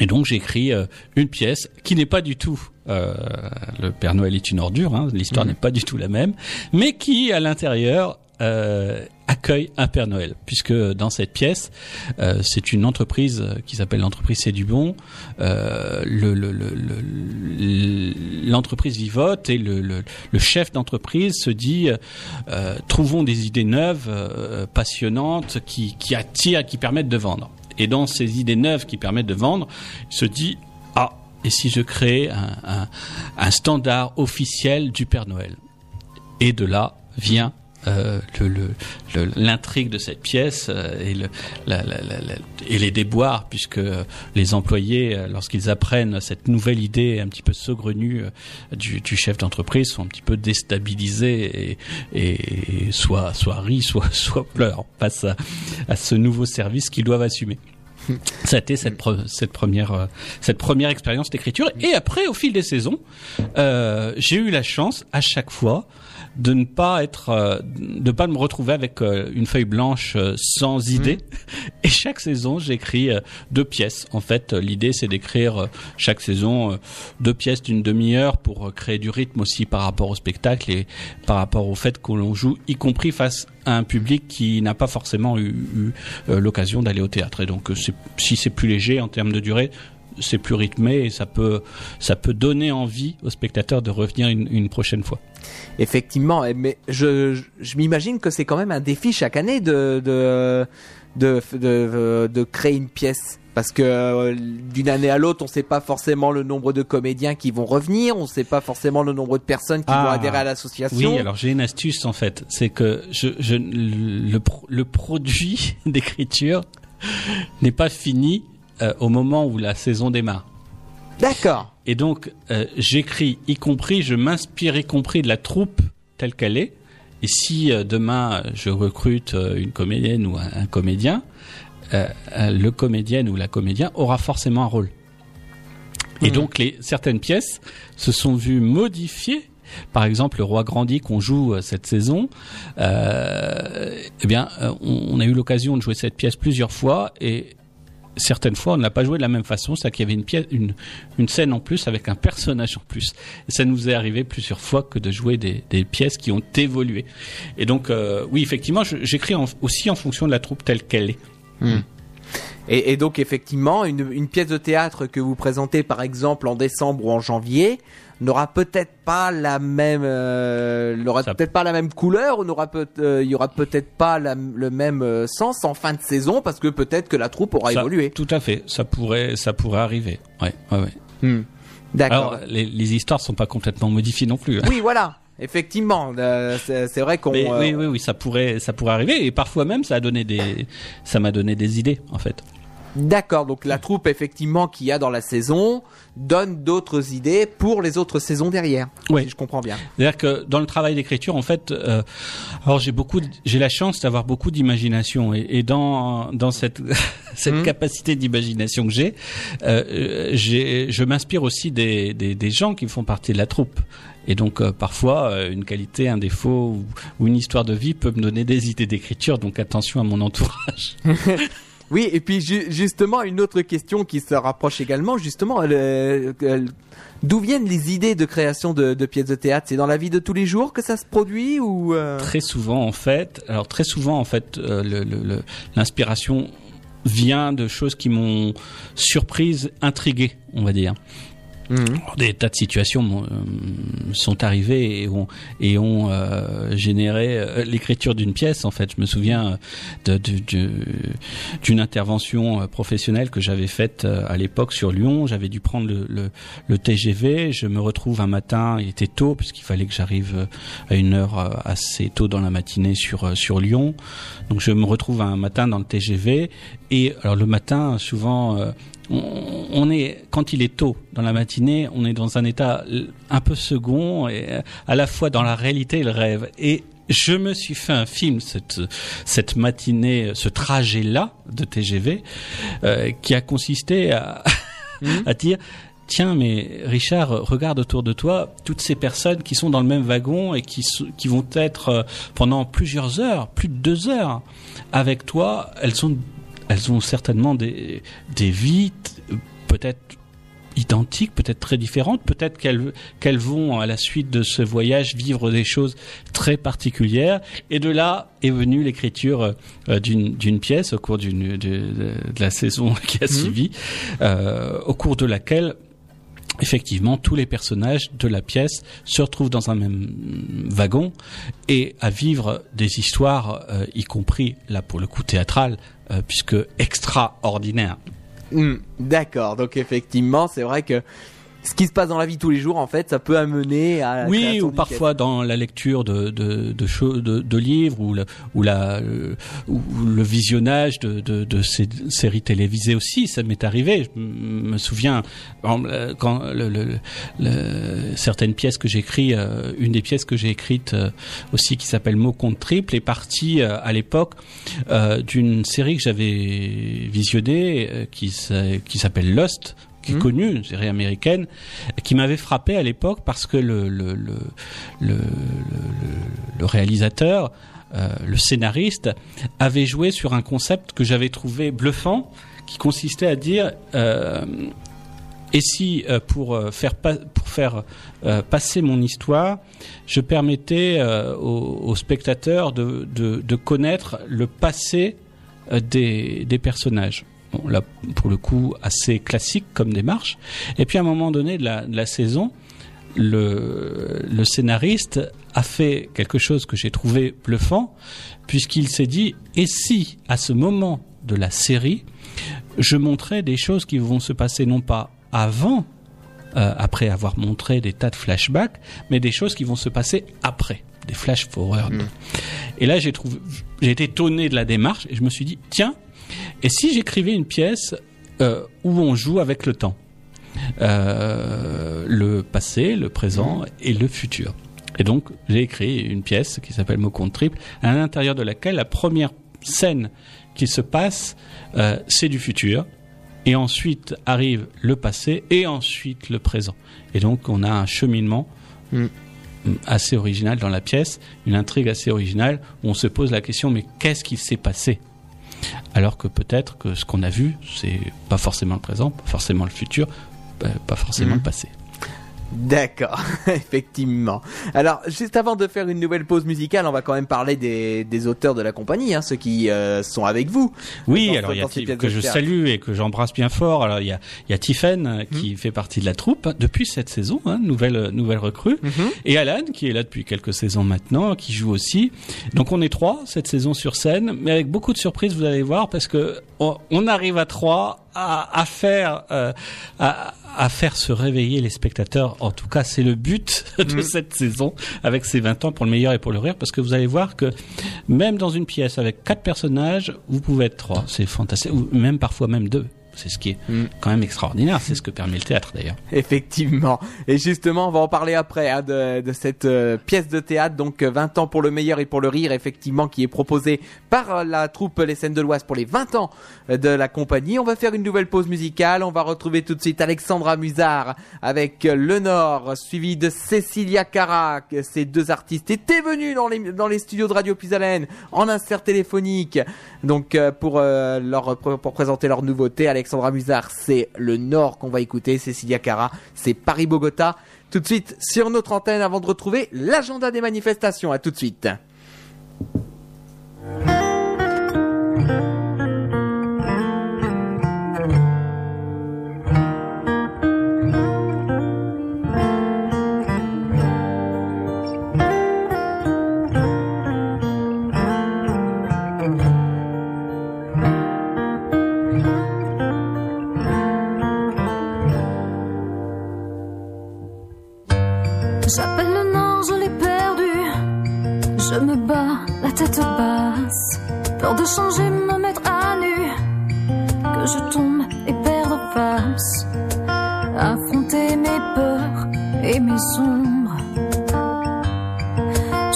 Et donc j'ai écrit euh, une pièce qui n'est pas du tout euh, le Père Noël est une ordure, hein, l'histoire n'est pas du tout la même, mais qui à l'intérieur euh, accueille un Père Noël, puisque dans cette pièce, euh, c'est une entreprise euh, qui s'appelle l'entreprise C'est du Bon. Euh, le- le- le- le- L'entreprise vivote et le, le- le chef d'entreprise se dit euh, trouvons des idées neuves, euh, passionnantes, qui, qui attirent, qui permettent de vendre. Et dans ces idées neuves qui permettent de vendre, il se dit ah et si je crée un, un, un standard officiel du Père Noël? Et de là vient euh, l'intrigue de cette pièce euh, et, les déboires, puisque euh, les employés, lorsqu'ils apprennent cette nouvelle idée un petit peu saugrenue du, chef d'entreprise, sont un petit peu déstabilisés et, et soit, soit rient, soit, (laughs) soit pleurent face à, ce nouveau service qu'ils doivent assumer. Ça a été cette, pre- cette première cette première expérience d'écriture et après au fil des saisons j'ai eu la chance à chaque fois de ne pas être euh, de pas me retrouver avec euh, une feuille blanche euh, sans idée (laughs) et chaque saison j'écris deux pièces. En fait l'idée c'est d'écrire chaque saison deux pièces d'une demi-heure pour créer du rythme aussi par rapport au spectacle et par rapport au fait que l'on joue y compris face à un public qui n'a pas forcément eu, eu, l'occasion d'aller au théâtre. Et donc si c'est plus léger en termes de durée c'est plus rythmé et ça peut ça peut donner envie aux spectateurs de revenir une, une prochaine fois.
Effectivement, eh, mais je, je, je m'imagine que c'est quand même un défi chaque année de de de, de, de, créer une pièce. Parce que euh, d'une année à l'autre, on sait pas forcément le nombre de comédiens qui vont revenir, on sait pas forcément le nombre de personnes qui
Ah.
vont adhérer à l'association.
Oui, alors j'ai une astuce en fait, c'est que je, je le produit (laughs) d'écriture n'est pas fini euh, au moment où la saison démarre.
D'accord.
Et donc, euh, j'écris, y compris, je m'inspire, y compris de la troupe telle qu'elle est. Et si euh, demain je recrute une comédienne ou un, un comédien, le comédienne ou la comédienne aura forcément un rôle. Et
Mhm.
donc, les, certaines pièces se sont vues modifiées. Par exemple, le Roi Grandi qu'on joue cette saison, euh, eh bien, on, on a eu l'occasion de jouer cette pièce plusieurs fois et certaines fois, on ne l'a pas joué de la même façon, c'est qu'il y avait une pièce, une, une scène en plus avec un personnage en plus. Et ça nous est arrivé plusieurs fois que de jouer des, des pièces qui ont évolué. Et donc, euh, oui, effectivement, j'écris aussi en fonction de la troupe telle qu'elle est.
Et, et donc effectivement, une, une pièce de théâtre que vous présentez par exemple en décembre ou en janvier n'aura peut-être pas la même, euh, n'aura
Ça-
peut-être pas la même couleur ou n'aura peut, euh, il y aura peut-être pas la- le même euh, sens en fin de saison parce que peut-être que la troupe aura
Ça-
évolué.
Tout à fait, ça pourrait, ça pourrait arriver. Ouais, ouais, ouais.
Hmm. D'accord.
Alors, les, les histoires sont pas complètement modifiées non plus. hein.
Oui, voilà. Effectivement, euh, c'est c'est vrai qu'on.
Mais
euh,
oui, oui, oui, ça pourrait, ça pourrait arriver. Et parfois même, ça a donné des, ça m'a donné des idées, en fait.
D'accord. Donc la troupe effectivement qu'il y a dans la saison donne d'autres idées pour les autres saisons derrière.
Oui.
Si je comprends bien.
C'est-à-dire que dans le travail d'écriture, en fait, euh, alors j'ai beaucoup, j'ai la chance d'avoir beaucoup d'imagination et, et dans dans cette (laughs) cette
Mhm.
capacité d'imagination que j'ai, euh, euh, j'ai, je m'inspire aussi des, des des gens qui font partie de la troupe. Et donc euh, parfois euh, une qualité, un défaut ou, ou une histoire de vie peut me donner des idées d'écriture. Donc attention à mon entourage. (laughs)
Oui, et puis ju- justement une autre question qui se rapproche également, justement, le- d'où viennent les idées de création de, pièces de théâtre? C'est dans la vie de tous les jours que ça se produit ou euh,
Très souvent, en fait, alors très souvent, en fait, euh, l'inspiration vient de choses qui m'ont surprise, intrigué, on va dire.
Mhm.
Des tas de situations euh, sont arrivées et ont, euh, généré euh, l'écriture d'une pièce. En fait, je me souviens d'une intervention professionnelle que j'avais faite à l'époque sur Lyon. J'avais dû prendre le, TGV. Je me retrouve un matin, il était tôt puisqu'il fallait que j'arrive à une heure assez tôt dans la matinée sur sur Lyon. Donc je me retrouve un matin dans le TGV et alors le matin souvent on, on est quand il est tôt dans la matinée, on est dans un état un peu second et à la fois dans la réalité et le rêve. Et je me suis fait un film cette cette matinée, ce trajet là de TGV euh, qui a consisté à à dire Tiens, mais Richard, regarde autour de toi toutes ces personnes qui sont dans le même wagon et qui, qui vont être euh, pendant plusieurs heures, plus de deux heures, avec toi. Elles sont, elles ont certainement des, des vies peut-être identiques, peut-être très différentes, peut-être qu'elles qu'elles vont à la suite de ce voyage vivre des choses très particulières. Et de là est venue l'écriture euh, d'une d'une pièce au cours d'une de, de- de la saison (laughs) qui a suivi, euh, au cours de laquelle effectivement, tous les personnages de la pièce se retrouvent dans un même wagon et à vivre des histoires, euh, y compris là pour le coup théâtral, euh, puisque extraordinaire.
Hmm, D'accord. Donc effectivement, c'est vrai que ce qui se passe dans la vie tous les jours, en fait, ça peut amener à. la
Oui, ou parfois dans la lecture de de de, cho- de, de livres ou la euh, ou le visionnage de de, de ces séries télévisées aussi, ça m'est arrivé. Je me souviens euh, quand le, le, le- certaines pièces que j'écris, euh, une des pièces que j'ai écrites euh, aussi qui s'appelle Mot contre triple est partie à l'époque d'une série que j'avais visionnée qui qui s'appelle Lost qui est
Mhm.
connue, une série américaine, qui m'avait frappé à l'époque parce que le, le, le, le, le- le réalisateur, euh, le scénariste, avait joué sur un concept que j'avais trouvé bluffant, qui consistait à dire euh, et si euh, pour euh, faire pa- pour faire euh, passer mon histoire, je permettais aux, aux spectateurs de, de, de connaître le passé des, des personnages. Bon, là, pour le coup, assez classique comme démarche. Et puis à un moment donné de la, de la saison, le, le scénariste a fait quelque chose que j'ai trouvé bluffant, puisqu'il s'est dit, et si à ce moment de la série, je montrais des choses qui vont se passer non pas avant, euh, après avoir montré des tas de flashbacks, mais des choses qui vont se passer après, des flash forward. Et là, j'ai trouvé, j'ai été étonné de la démarche et je me suis dit, tiens, et si j'écrivais une pièce euh, où on joue avec le temps, Euh, le passé, le présent et le futur. Et donc, j'ai écrit une pièce qui s'appelle Mot compte triple, à l'intérieur de laquelle la première scène qui se passe, euh, c'est du futur. Et ensuite arrive le passé et ensuite le présent. Et donc, on a un cheminement
Mm.
assez original dans la pièce, une intrigue assez originale où on se pose la question mais qu'est-ce qui s'est passé? Alors que peut-être que ce qu'on a vu, c'est pas forcément le présent, pas forcément le futur, pas pas forcément
Mhm.
le passé.
D'accord, (laughs) effectivement. Alors, juste avant de faire une nouvelle pause musicale, on va quand même parler des, des auteurs de la compagnie, hein, ceux qui euh, sont avec vous.
Oui, alors il y a que je salue et que j'embrasse bien fort. Alors il y a, il y a Tiffen euh, qui fait partie de la troupe hein, depuis cette saison, hein, nouvelle nouvelle recrue, et Alan qui est là depuis quelques saisons maintenant, qui joue aussi. Donc on est trois cette saison sur scène, mais avec beaucoup de surprises, vous allez voir, parce que on, on arrive à trois à, à faire euh, à, à faire se réveiller les spectateurs. En tout cas, c'est le but (laughs) de
Mhm.
cette saison avec ces 20 ans pour le meilleur et pour le rire, parce que vous allez voir que même dans une pièce avec quatre personnages, vous pouvez être trois. C'est fantastique, ou même parfois même deux. C'est ce qui est
Mm.
quand même extraordinaire. C'est ce que permet le théâtre d'ailleurs.
Effectivement. Et justement, on va en parler après hein, de, de cette euh, pièce de théâtre, donc euh, 20 ans pour le meilleur et pour le rire, effectivement, qui est proposée par euh, la troupe Les Scènes de l'Oise pour les 20 ans euh, de la compagnie. On va faire une nouvelle pause musicale. On va retrouver tout de suite Alexandra Musard avec euh, Le Nord, suivi de Cécilia Cara. Ces deux artistes étaient venus dans les, dans les studios de Radio Pisalène en insert téléphonique. Donc euh, pour euh, leur pour présenter leur nouveauté, Alexandra Musard, c'est le Nord qu'on va écouter. Cécilia Cara, c'est Paris Bogota. Tout de suite sur notre antenne avant de retrouver l'agenda des manifestations. À tout de suite.
Changer, me mettre à nu. Que je tombe et perde face. Affronter mes peurs et mes ombres.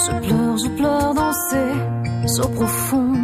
Je pleure, je pleure dans ces eaux profondes.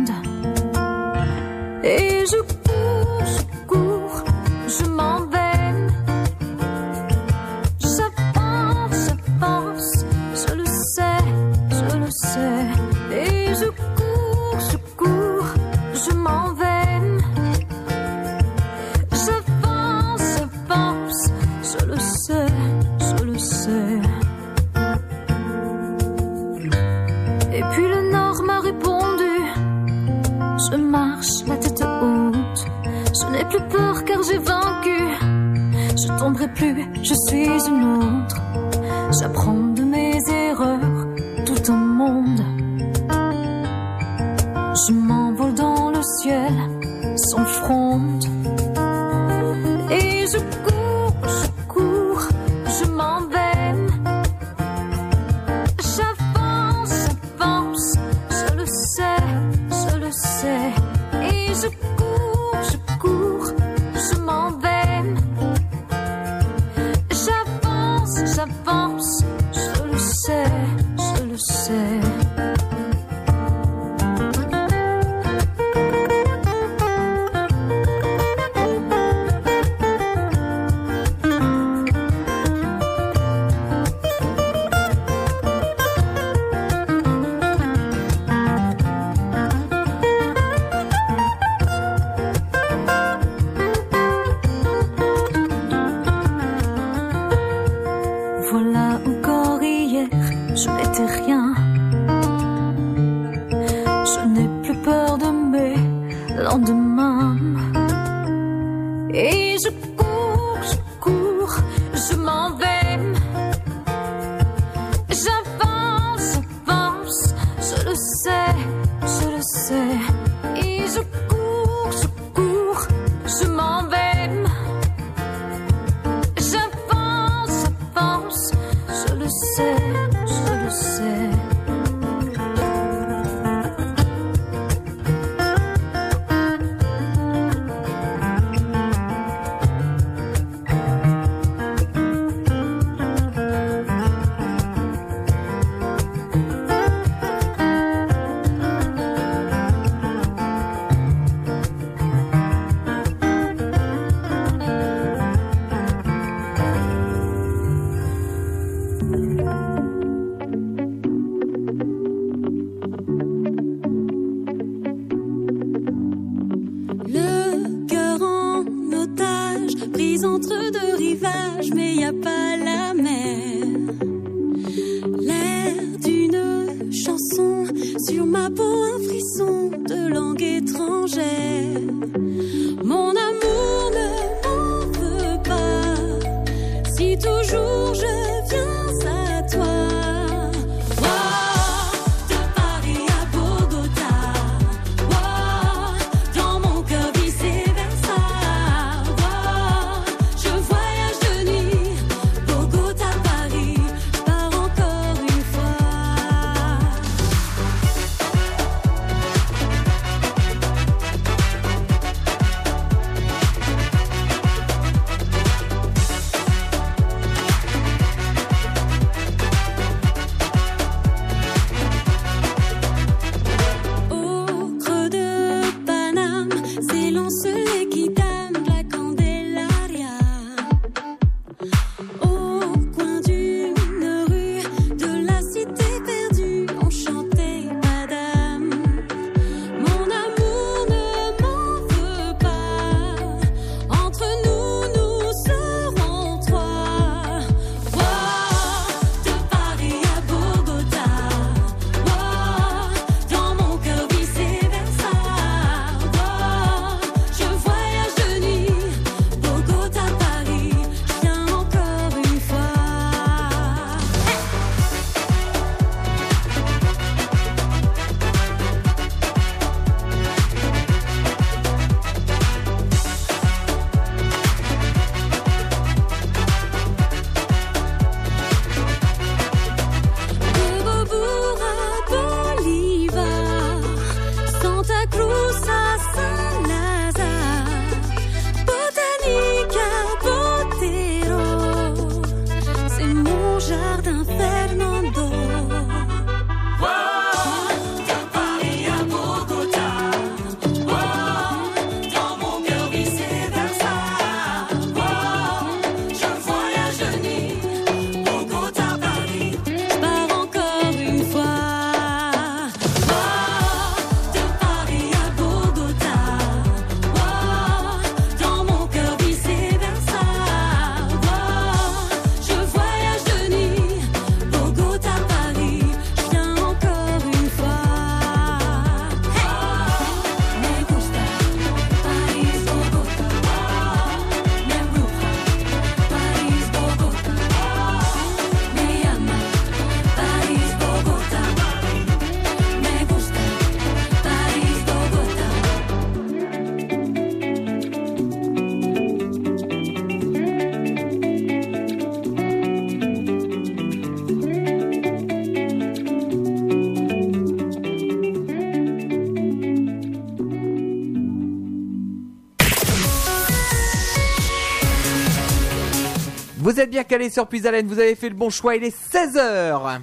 Vous êtes bien calé sur Puisalène, vous avez fait le bon choix, il est 16h.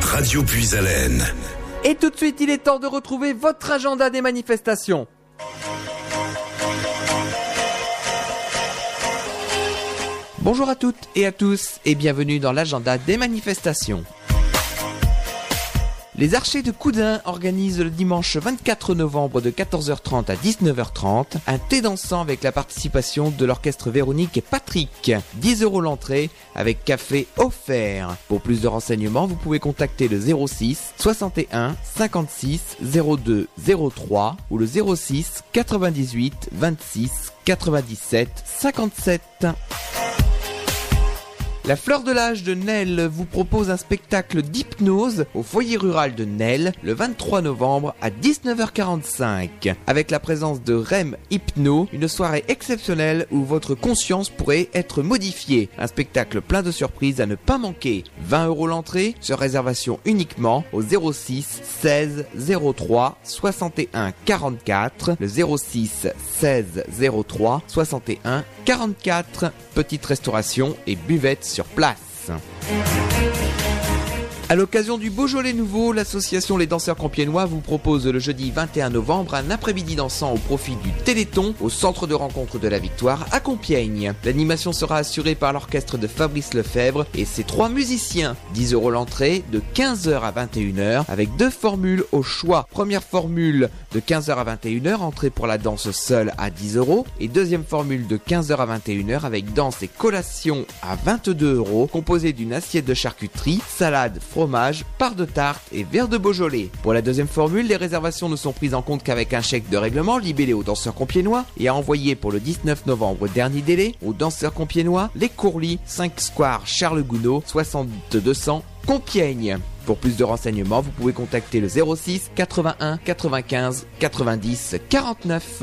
Radio Puisalène.
Et tout de suite, il est temps de retrouver votre agenda des manifestations. Bonjour à toutes et à tous et bienvenue dans l'agenda des manifestations. Les Archers de Coudin organisent le dimanche 24 novembre de 14h30 à 19h30 un thé dansant avec la participation de l'orchestre Véronique et Patrick. 10 euros l'entrée avec café offert. Pour plus de renseignements, vous pouvez contacter le 06 61 56 02 03 ou le 06 98 26 97 57. La Fleur de l'âge de Nesle vous propose un spectacle d'hypnose au foyer rural de Nesle le 23 novembre à 19h45 avec la présence de Rem Hypno, une soirée exceptionnelle où votre conscience pourrait être modifiée. Un spectacle plein de surprises à ne pas manquer. 20 euros l'entrée sur réservation uniquement au 06 16 03 61 44 le 06 16 03 61 44 petite restauration et buvette sur place. À l'occasion du Beaujolais Nouveau, l'association Les Danseurs Compiègnois vous propose le jeudi 21 novembre un après-midi dansant au profit du Téléthon au centre de rencontre de la Victoire à Compiègne. L'animation sera assurée par l'orchestre de Fabrice Lefebvre et ses trois musiciens. 10 euros l'entrée de 15h à 21h avec deux formules au choix. Première formule de 15h à 21h, entrée pour la danse seule à 10 euros et deuxième formule de 15h à 21h avec danse et collation à 22 euros composée d'une assiette de charcuterie, salade, fromage, part de tarte et verre de Beaujolais. Pour la deuxième formule, les réservations ne sont prises en compte qu'avec un chèque de règlement libellé aux danseurs compiénois et à envoyer pour le 19 novembre dernier délai aux danseurs compiénois les Courlis, 5 Square Charles Gounod, 6200 Compiègne. Pour plus de renseignements, vous pouvez contacter le 06 81 95 90 49.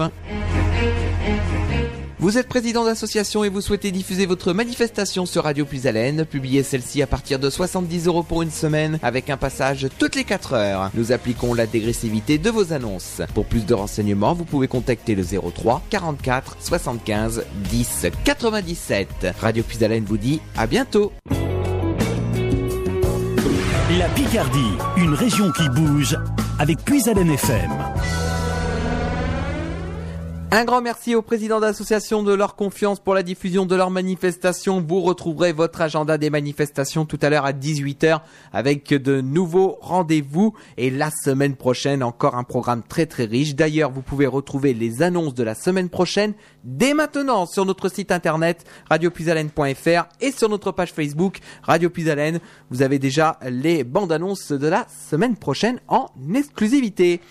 Vous êtes président d'association et vous souhaitez diffuser votre manifestation sur Radio Plus Haleine. Publiez celle-ci à partir de 70 euros pour une semaine avec un passage toutes les 4 heures. Nous appliquons la dégressivité de vos annonces. Pour plus de renseignements, vous pouvez contacter le 03 44 75 10 97. Radio Plus Haleine vous dit à bientôt.
La Picardie, une région qui bouge avec Puis-Haleine FM.
Un grand merci aux présidents d'associations de leur confiance pour la diffusion de leurs manifestations. Vous retrouverez votre agenda des manifestations tout à l'heure à 18h avec de nouveaux rendez-vous. Et la semaine prochaine, encore un programme très très riche. D'ailleurs, vous pouvez retrouver les annonces de la semaine prochaine dès maintenant sur notre site internet radiopuisalène.fr et sur notre page Facebook Radio Puisalène. Vous avez déjà les bandes annonces de la semaine prochaine en exclusivité.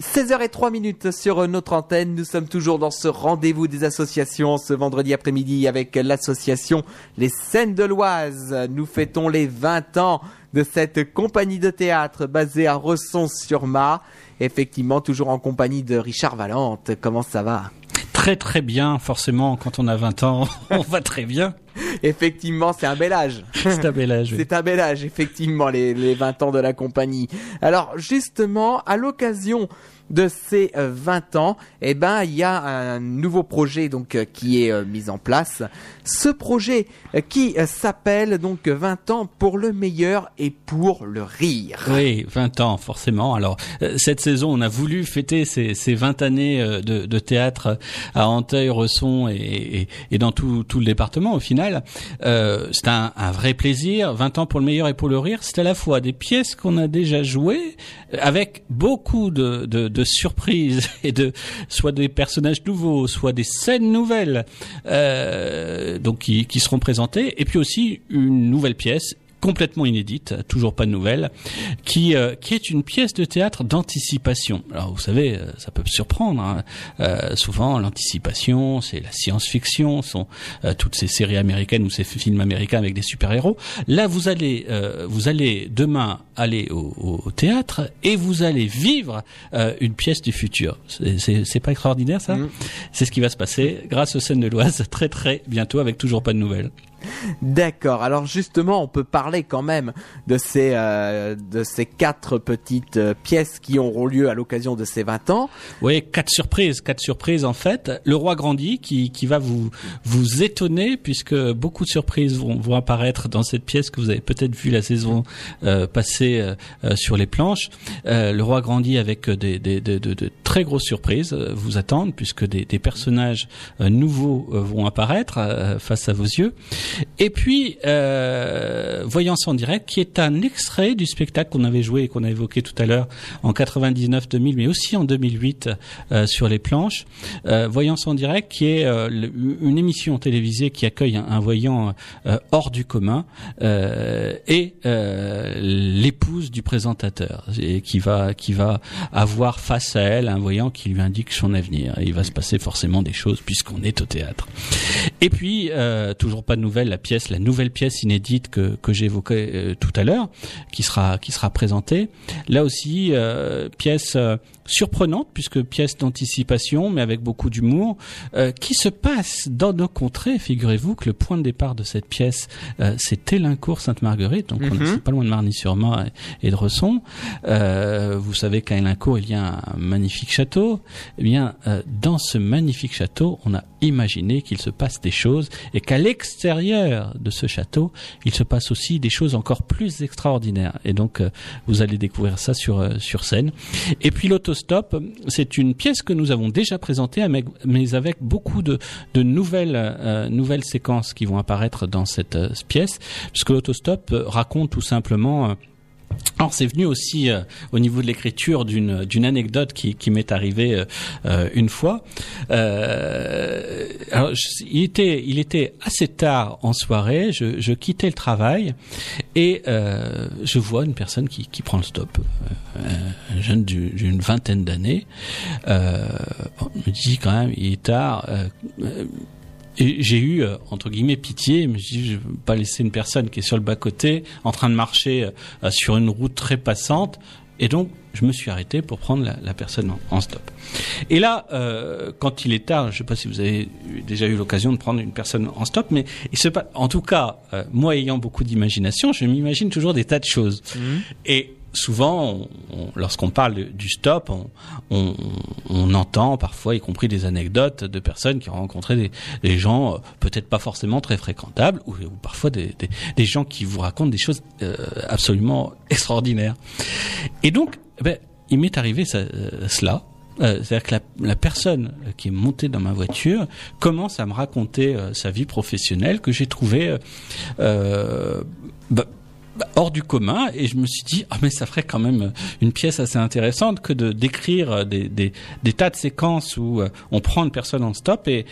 16h03 minutes sur notre antenne. Nous sommes toujours dans ce rendez-vous des associations ce vendredi après-midi avec l'association Les Scènes de l'Oise. Nous fêtons les 20 ans de cette compagnie de théâtre basée à Resson-sur-Mar. Effectivement, toujours en compagnie de Richard Valente. Comment ça va?
Très très bien, forcément, quand on a 20 ans, (laughs) on va très bien.
Effectivement, c'est un bel âge. (laughs)
C'est un bel âge. oui.
C'est un bel âge, effectivement, les, les 20 ans de la compagnie. Alors, justement, à l'occasion de ces euh, 20 ans, eh ben, il y a un nouveau projet donc euh, qui est euh, mis en place. Ce projet euh, qui euh, s'appelle donc 20 ans pour le meilleur et pour le rire.
Oui, 20 ans, forcément. Alors, euh, cette saison, on a voulu fêter ces, ces 20 années euh, de, théâtre à Anteuil, Resson et, dans tout, le département, au final. Euh, c'est un, vrai plaisir. 20 ans pour le meilleur et pour le rire, c'est à la fois des pièces qu'on a déjà jouées, euh, avec beaucoup de, surprises (laughs) et de soit des personnages nouveaux, soit des scènes nouvelles, euh, donc qui, qui seront présentées, et puis aussi une nouvelle pièce complètement inédite, toujours pas de nouvelles, qui euh, qui est une pièce de théâtre d'anticipation. Alors vous savez, euh, ça peut surprendre. hein. Euh, souvent, l'anticipation, c'est la science-fiction, sont euh, toutes ces séries américaines ou ces films américains avec des super-héros. Là, vous allez euh, vous allez demain aller au, au- théâtre et vous allez vivre euh, une pièce du futur. C'est- pas extraordinaire ça?
Mm.
C'est ce qui va se passer grâce aux scènes de l'Oise très très bientôt avec toujours pas de nouvelles.
D'accord. Alors justement, on peut parler quand même de ces euh, de ces quatre petites euh, pièces qui auront lieu à l'occasion de ces 20 ans.
Oui, quatre surprises, quatre surprises en fait. Le roi grandit qui, qui va vous vous étonner puisque beaucoup de surprises vont, vont apparaître dans cette pièce que vous avez peut-être vu la saison euh, passée euh, euh, sur les planches. Le roi grandit avec des, des, de, de- très grosses surprises vous attendent puisque des, des personnages nouveaux vont apparaître face à vos yeux. Et puis euh, Voyance en direct qui est un extrait du spectacle qu'on avait joué et qu'on a évoqué tout à l'heure en 99-2000 mais aussi en 2008 euh, sur les planches. Euh, Voyance en direct qui est euh, le- une émission télévisée qui accueille un, un voyant euh, hors du commun euh, et l'épouse du présentateur et qui va qui va avoir face à elle un voyant qui lui indique son avenir. Il va se passer forcément des choses puisqu'on est au théâtre. Et puis euh, toujours pas de nouvelles, la pièce, la nouvelle pièce inédite que que j'évoquais euh, tout à l'heure, qui sera qui sera présentée. Là aussi, euh, pièce surprenante puisque pièce d'anticipation mais avec beaucoup d'humour euh, qui se passe dans nos contrées. Figurez-vous que le point de départ de cette pièce euh, c'est Télincourt Sainte-Marguerite donc on
Mhm.
pas loin de Marny-sur-Marne et, et de Resson Euh, vous savez qu'à Élincourt il y a un magnifique château. Eh bien euh, dans ce magnifique château on a imaginé qu'il se passe des choses et qu'à l'extérieur de ce château il se passe aussi des choses encore plus extraordinaires. Et donc euh, vous allez découvrir ça sur euh, sur scène. Et puis c'est une pièce que nous avons déjà présentée, mais avec beaucoup de, de nouvelles, euh, nouvelles séquences qui vont apparaître dans cette euh, pièce, puisque l'autostop euh, raconte tout simplement... alors c'est venu aussi euh, au niveau de l'écriture d'une d'une anecdote qui, m'est arrivée euh, euh, une fois. Alors, il était il était assez tard en soirée. Je, je quittais le travail et je vois une personne qui, qui prend le stop, un jeune du- d'une vingtaine d'années. Je me dis quand même il est tard. Et j'ai eu euh, entre guillemets pitié, mais je dis je veux pas laisser une personne qui est sur le bas côté en train de marcher euh, sur une route très passante. Et donc je me suis arrêté pour prendre la, la personne en, en stop. Et là, euh, quand il est tard, je sais pas si vous avez déjà eu l'occasion de prendre une personne en stop, mais il se en tout cas, euh, moi ayant beaucoup d'imagination, je m'imagine toujours des tas de choses. Et souvent, on- on- lorsqu'on parle du stop, on, on, on entend parfois, y compris des anecdotes de personnes qui ont rencontré des, des gens euh, peut-être pas forcément très fréquentables, ou, ou parfois des, des, gens qui vous racontent des choses euh, absolument extraordinaires. Et donc, eh ben, il m'est arrivé ça- euh, cela. Euh, C'est-à-dire que la, la personne qui est montée dans ma voiture commence à me raconter euh, sa vie professionnelle que j'ai trouvée euh, bah, bah, hors du commun et je me suis dit ah mais ça ferait quand même une pièce assez intéressante que de décrire euh, des, des, des tas de séquences où euh, on prend une personne en stop et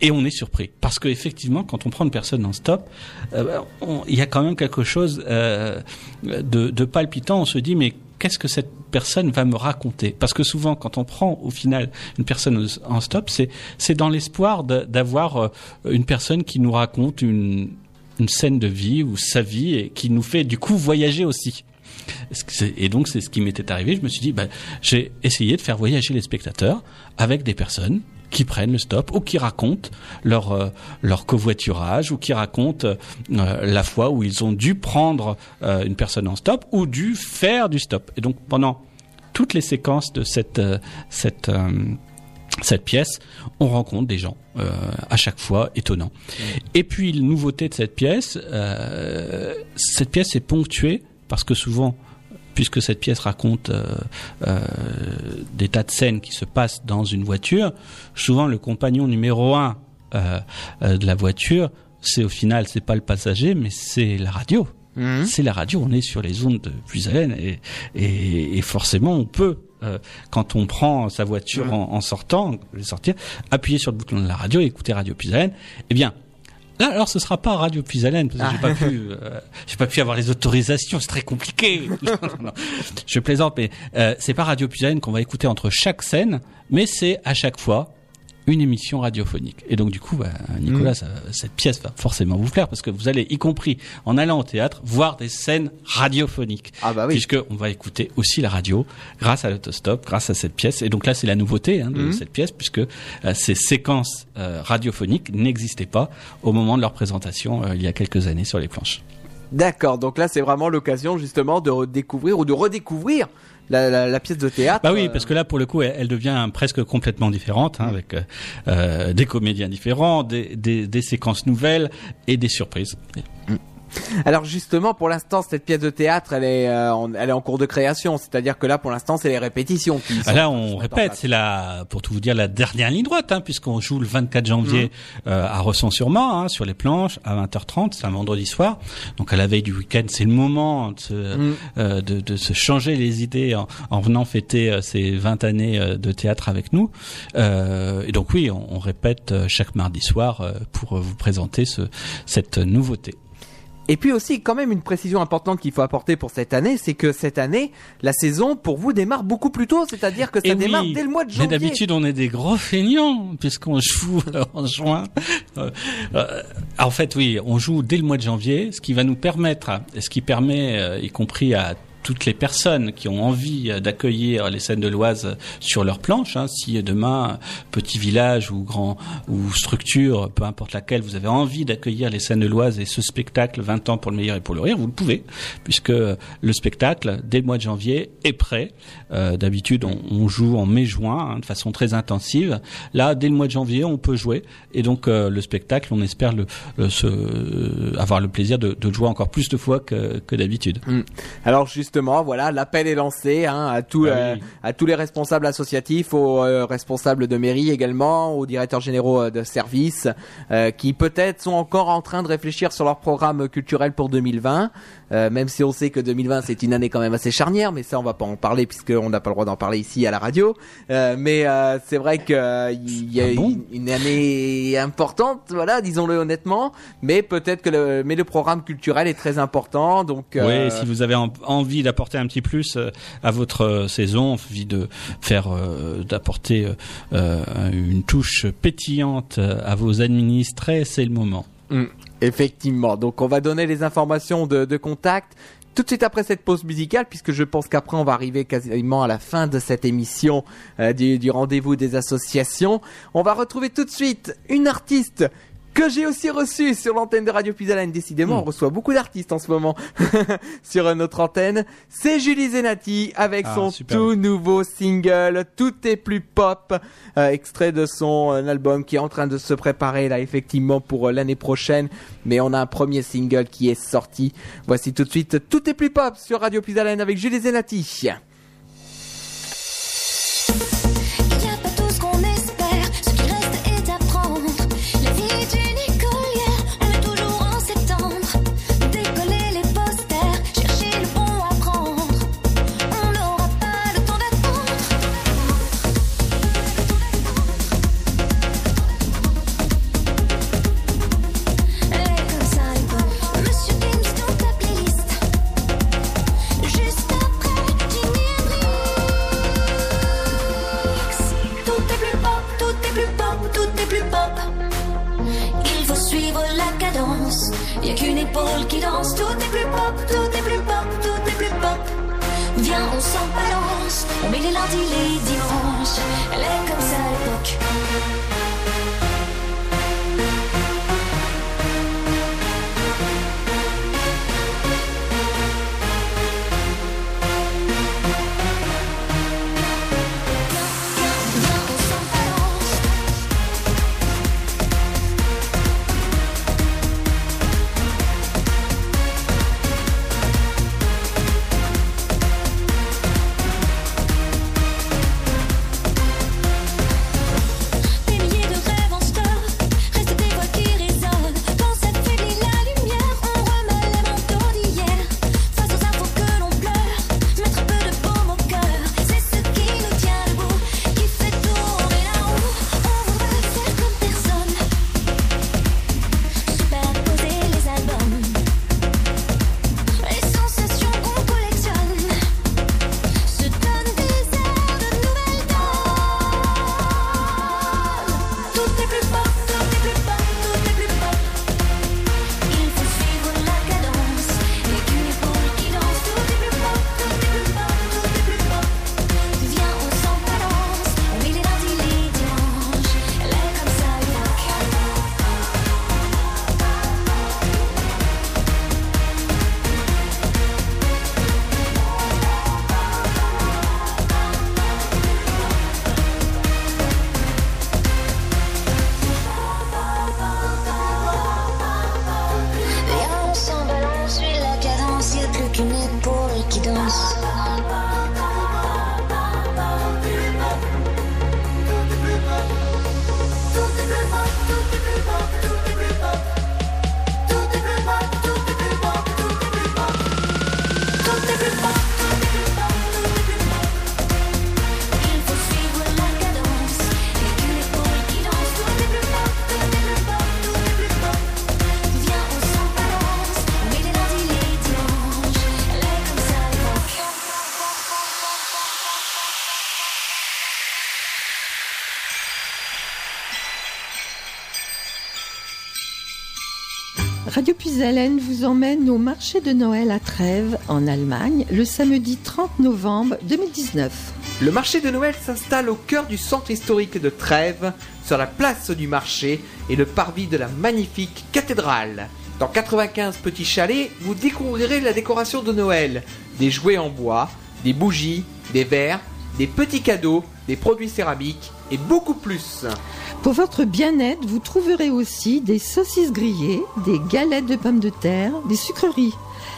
et on est surpris. Parce que effectivement quand on prend une personne en stop euh, il y a quand même quelque chose euh, de, de palpitant. On se dit mais qu'est-ce que cette personne va me raconter? Parce que souvent, quand on prend au final une personne en stop, c'est c'est dans l'espoir d'avoir euh, une personne qui nous raconte une une scène de vie ou sa vie et qui nous fait du coup voyager aussi. Et donc c'est ce qui m'était arrivé. Je me suis dit, bah, j'ai essayé de faire voyager les spectateurs avec des personnes qui prennent le stop ou qui racontent leur euh, leur covoiturage ou qui racontent euh, la fois où ils ont dû prendre euh, une personne en stop ou dû faire du stop. Et donc pendant toutes les séquences de cette euh, cette euh, cette pièce, on rencontre des gens euh, à chaque fois étonnants. Et puis, la nouveauté de cette pièce, euh, cette pièce est ponctuée parce que souvent, puisque cette pièce raconte euh, euh, des tas de scènes qui se passent dans une voiture, souvent le compagnon numéro un euh, euh, de la voiture, c'est au final, c'est pas le passager, mais c'est la radio.
Mhm.
C'est la radio, on est sur les ondes de Puisalène et, et, et forcément on peut, euh, quand on prend sa voiture en, en sortant, sortir, appuyer sur le bouton de la radio et écouter Radio Puisalène. Eh bien, là alors ce sera pas Radio Puisalène parce que j'ai pas pu, euh, j'ai pas pu avoir les autorisations, c'est très compliqué. (laughs) Non, non, non. Je plaisante, mais euh, c'est pas Radio Puisalène qu'on va écouter entre chaque scène, mais c'est à chaque fois une émission radiophonique. Et donc du coup, bah, Nicolas, ça- cette pièce va forcément vous plaire parce que vous allez, y compris en allant au théâtre, voir des scènes radiophoniques.
Ah bah oui.
Puisque on va écouter aussi la radio grâce à l'autostop, grâce à cette pièce. Et donc là, c'est la nouveauté hein, de
Mhm.
cette pièce puisque euh, ces séquences euh, radiophoniques n'existaient pas au moment de leur présentation euh, il y a quelques années sur les planches.
D'accord, donc là c'est vraiment l'occasion justement de redécouvrir ou de redécouvrir la, la, la pièce de théâtre.
Bah oui,
euh,
parce que là, pour le coup, elle, elle devient presque complètement différente, hein, avec euh, euh, des comédiens différents, des, des, des séquences nouvelles et des surprises.
Alors justement, pour l'instant, cette pièce de théâtre, elle est, euh, en, elle est en cours de création, c'est-à-dire que là, pour l'instant, c'est les répétitions qui.
Ah,
sont-
là, on répète, c'est la, pour tout vous dire, la dernière ligne droite, hein, puisqu'on joue le 24 janvier
Mhm.
euh, à Resson-sur-Marne, hein, sur les planches, à 20h30, c'est un vendredi soir. Donc à la veille du week-end, c'est le moment de se,
Mhm.
euh, de, de se changer les idées en, en venant fêter euh, ces 20 années de théâtre avec nous. Euh, et donc oui, on, on répète chaque mardi soir euh, pour vous présenter ce, cette nouveauté.
Et puis aussi, quand même, une précision importante qu'il faut apporter pour cette année, c'est que cette année, la saison pour vous démarre beaucoup plus tôt, c'est-à-dire que ça
Et
démarre
oui,
dès le mois de
Mais
janvier.
d'habitude, on est des gros feignants, puisqu'on (laughs) joue euh, en juin. Euh, euh, en fait, oui, on joue dès le mois de janvier, ce qui va nous permettre, et ce qui permet, euh, y compris à toutes les personnes qui ont envie euh, d'accueillir les scènes de l'Oise sur leur planche. Hein. Si demain, petit village ou grand ou structure, peu importe laquelle, vous avez envie d'accueillir les scènes de l'Oise et ce spectacle 20 ans pour le meilleur et pour le rire, vous le pouvez, puisque le spectacle, dès le mois de janvier, est prêt. Euh, D'habitude, on, joue en mai-juin hein, de façon très intensive. Là, dès le mois de janvier, on peut jouer. Et donc, euh, le spectacle, on espère le, le- avoir le plaisir de, de le jouer encore plus de fois que, que d'habitude.
Alors justement, voilà, l'appel est lancé hein, à tous
Ah
euh,
oui.
à tous les responsables associatifs, aux euh, responsables de mairie également, aux directeurs généraux euh, de services, euh, qui peut-être sont encore en train de réfléchir sur leur programme culturel pour 2020. Euh, même si on sait que 2020 c'est une année quand même assez charnière, mais ça on va pas en parler puisqu'on n'a pas le droit d'en parler ici à la radio. Euh, mais euh, c'est vrai que euh, il y a
Ah bon?
une, une année importante, voilà, disons-le honnêtement. Mais peut-être que le mais le programme culturel est très important, donc.
Oui, si vous avez en- envie d'apporter un petit plus à votre saison, envie de faire, d'apporter une touche pétillante à vos administrés, c'est le moment.
Mm, effectivement. Donc on va donner les informations de, de contact tout de suite après cette pause musicale, puisque je pense qu'après on va arriver quasiment à la fin de cette émission euh, du, du rendez-vous des associations. On va retrouver tout de suite une artiste que j'ai aussi reçue sur l'antenne de Radio Puisalène. Décidément, on reçoit beaucoup d'artistes en ce moment (laughs) sur notre antenne. C'est Julie Zenati avec
Ah,
son
super.
tout nouveau single Tout est plus pop, euh, extrait de son euh, album qui est en train de se préparer là effectivement pour euh, l'année prochaine. Mais on a un premier single qui est sorti. Voici tout de suite Tout est plus pop sur Radio Puisalène avec Julie Zenati.
Puisalène vous emmène au marché de Noël à Trèves, en Allemagne, le samedi 30 novembre 2019.
Le marché de Noël s'installe au cœur du centre historique de Trèves, sur la place du marché et le parvis de la magnifique cathédrale. Dans 95 petits chalets, vous découvrirez la décoration de Noël, des jouets en bois, des bougies, des verres, des petits cadeaux, des produits céramiques et beaucoup plus.
Pour votre bien-être, vous trouverez aussi des saucisses grillées, des galettes de pommes de terre, des sucreries.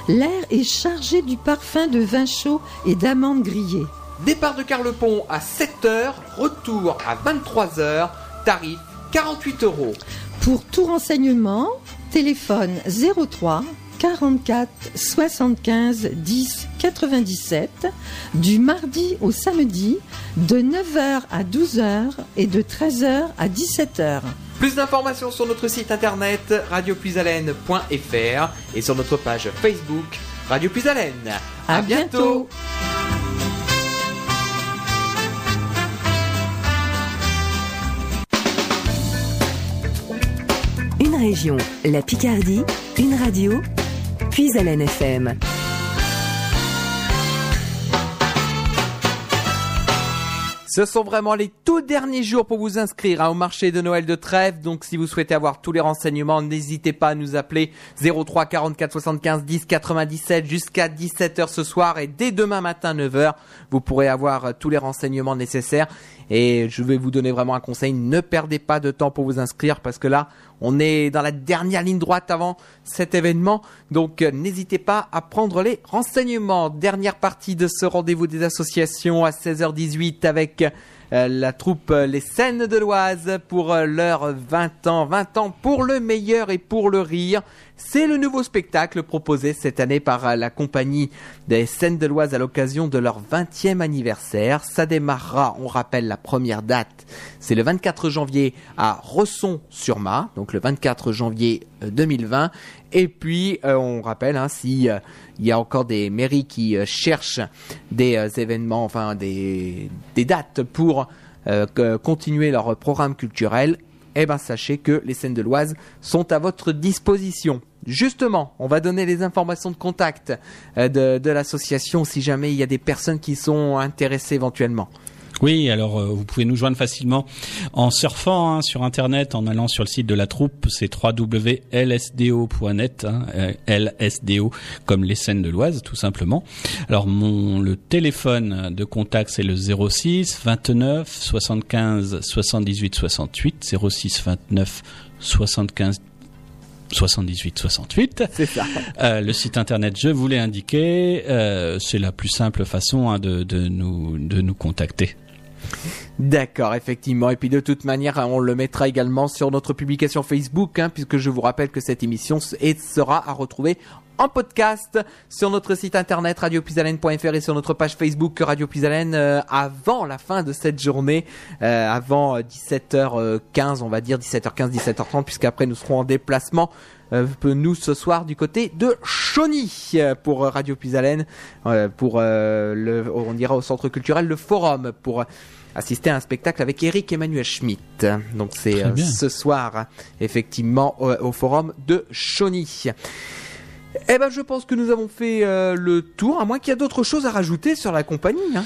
L'air est chargé du parfum de vin chaud et d'amandes grillées.
Départ de Carlepont à 7h, retour à 23h, tarif 48 euros.
Pour tout renseignement, téléphone 03 44 75 10 97 du mardi au samedi de 9h à 12h et de 13h à 17h.
Plus d'informations sur notre site internet radiopuisalène.fr et sur notre page Facebook Radio Puisalène.
À bientôt.
Une région, la Picardie, une radio, puis à FM.
Ce sont vraiment les tout derniers jours pour vous inscrire hein, au marché de Noël de Trèves. Donc si vous souhaitez avoir tous les renseignements, n'hésitez pas à nous appeler 03 44 75 10 97 jusqu'à 17h ce soir et dès demain matin 9h, vous pourrez avoir euh, tous les renseignements nécessaires. Et je vais vous donner vraiment un conseil, ne perdez pas de temps pour vous inscrire parce que là, on est dans la dernière ligne droite avant cet événement. Donc euh, n'hésitez pas à prendre les renseignements. Dernière partie de ce rendez-vous des associations à 16h18 avec la troupe euh, Les Scènes de l'Oise pour euh, leur 20 ans. 20 ans pour le meilleur et pour le rire. C'est le nouveau spectacle proposé cette année par euh, la compagnie des Scènes de l'Oise à l'occasion de leur 20e anniversaire. Ça démarrera, on rappelle la première date, c'est le 24 janvier à Resson-sur-Ma, donc le 24 janvier euh, 2020. Et puis, euh, on rappelle, hein, si euh, il y a encore des mairies qui euh, cherchent des euh, événements, enfin des, dates pour euh, continuer leur programme culturel, eh ben sachez que les scènes de l'Oise sont à votre disposition. Justement, on va donner les informations de contact de l'association si jamais il y a des personnes qui sont intéressées éventuellement.
Oui, alors euh, vous pouvez nous joindre facilement en surfant hein, sur internet, en allant sur le site de la troupe, c'est www.lsdo.net, hein, euh, LSDO comme les scènes de l'Oise, tout simplement. Alors mon le téléphone de contact c'est le 06 29 75 78 68 06 29 75 78 68.
C'est ça.
Euh, le site internet, je vous l'ai indiqué, euh, c'est la plus simple façon hein, de, de nous de nous contacter.
D'accord, effectivement. Et puis de toute manière, hein, on le mettra également sur notre publication Facebook, hein, puisque je vous rappelle que cette émission sera à retrouver en podcast sur notre site internet radiopuisalène.fr et sur notre page Facebook Radio Puisalène euh, avant la fin de cette journée, euh, avant euh, 17h15, on va dire 17h15, 17h30, puisqu'après nous serons en déplacement. euh, nous ce soir du côté de Chauny euh, pour euh, Radio Puisalène, euh, pour euh, le, on ira au centre culturel le Forum pour assister à un spectacle avec Eric Emmanuel Schmitt. Donc c'est euh, ce soir, effectivement, au, au forum de Chauny. Eh ben, je pense que nous avons fait euh, le tour, à moins qu'il y a d'autres choses à rajouter sur la compagnie. Hein.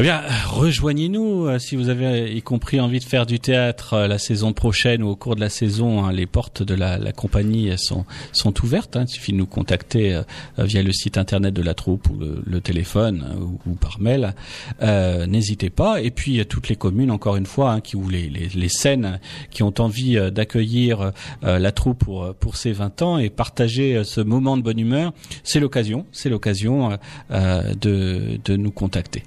Eh bien, rejoignez-nous euh, si vous avez euh, y compris envie de faire du théâtre la saison prochaine ou au cours de la saison. hein, les portes de la, compagnie sont ouvertes. Hein, il suffit de nous contacter via le site internet de la troupe ou le, téléphone ou, par mail. N'hésitez pas. Et puis toutes les communes, encore une fois, qui ou les, scènes qui ont envie d'accueillir la troupe pour pour ces 20 ans et partager ce moment de bonne humeur, c'est l'occasion, c'est l'occasion euh, euh, de de nous contacter.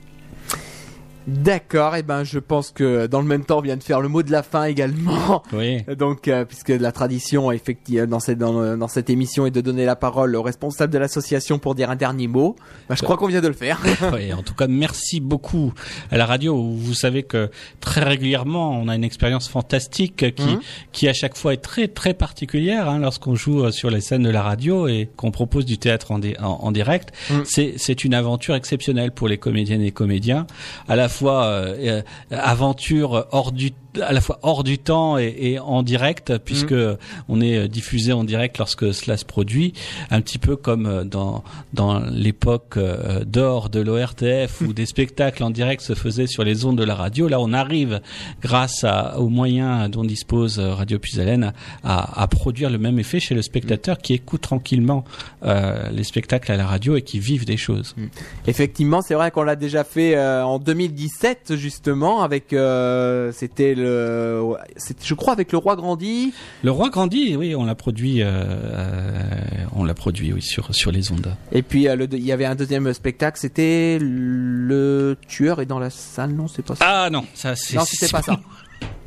D'accord, et ben je pense que dans le même temps on vient de faire le mot de la fin également.
Oui. (laughs)
Donc euh, puisque la tradition effectivement dans cette dans, dans cette émission est de donner la parole au responsable de l'association pour dire un dernier mot, ben, je crois qu'on vient de le faire. (laughs)
Oui, en tout cas, merci beaucoup à la radio. Vous savez que très régulièrement, on a une expérience fantastique qui,
Mhm.
qui à chaque fois est très très particulière hein, lorsqu'on joue euh, sur les scènes de la radio et qu'on propose du théâtre en, di- en, en direct.
Mhm.
C'est c'est une aventure exceptionnelle pour les comédiennes et comédiens, à la fois euh, euh, aventure hors du à la fois hors du temps et, et en direct, puisque
Mm.
on est euh, diffusé en direct lorsque cela se produit, un petit peu comme euh, dans dans l'époque euh, d'or de l'ORTF où (laughs) des spectacles en direct se faisaient sur les ondes de la radio. Là, on arrive, grâce à, aux moyens dont dispose Radio Puisalène, à, à produire le même effet chez le spectateur qui écoute tranquillement euh, les spectacles à la radio et qui vivent des choses.
Effectivement, c'est vrai qu'on l'a déjà fait euh, en 2017 justement avec euh, c'était le c'était je crois avec le roi grandi.
Le roi grandit, oui, on l'a produit, euh, euh, on l'a produit, oui, sur sur les ondes.
Et puis euh, le il y avait un deuxième spectacle, c'était le tueur est dans la salle, non, c'est pas ça.
Ah non, ça c'est.
non, c'était pas ça.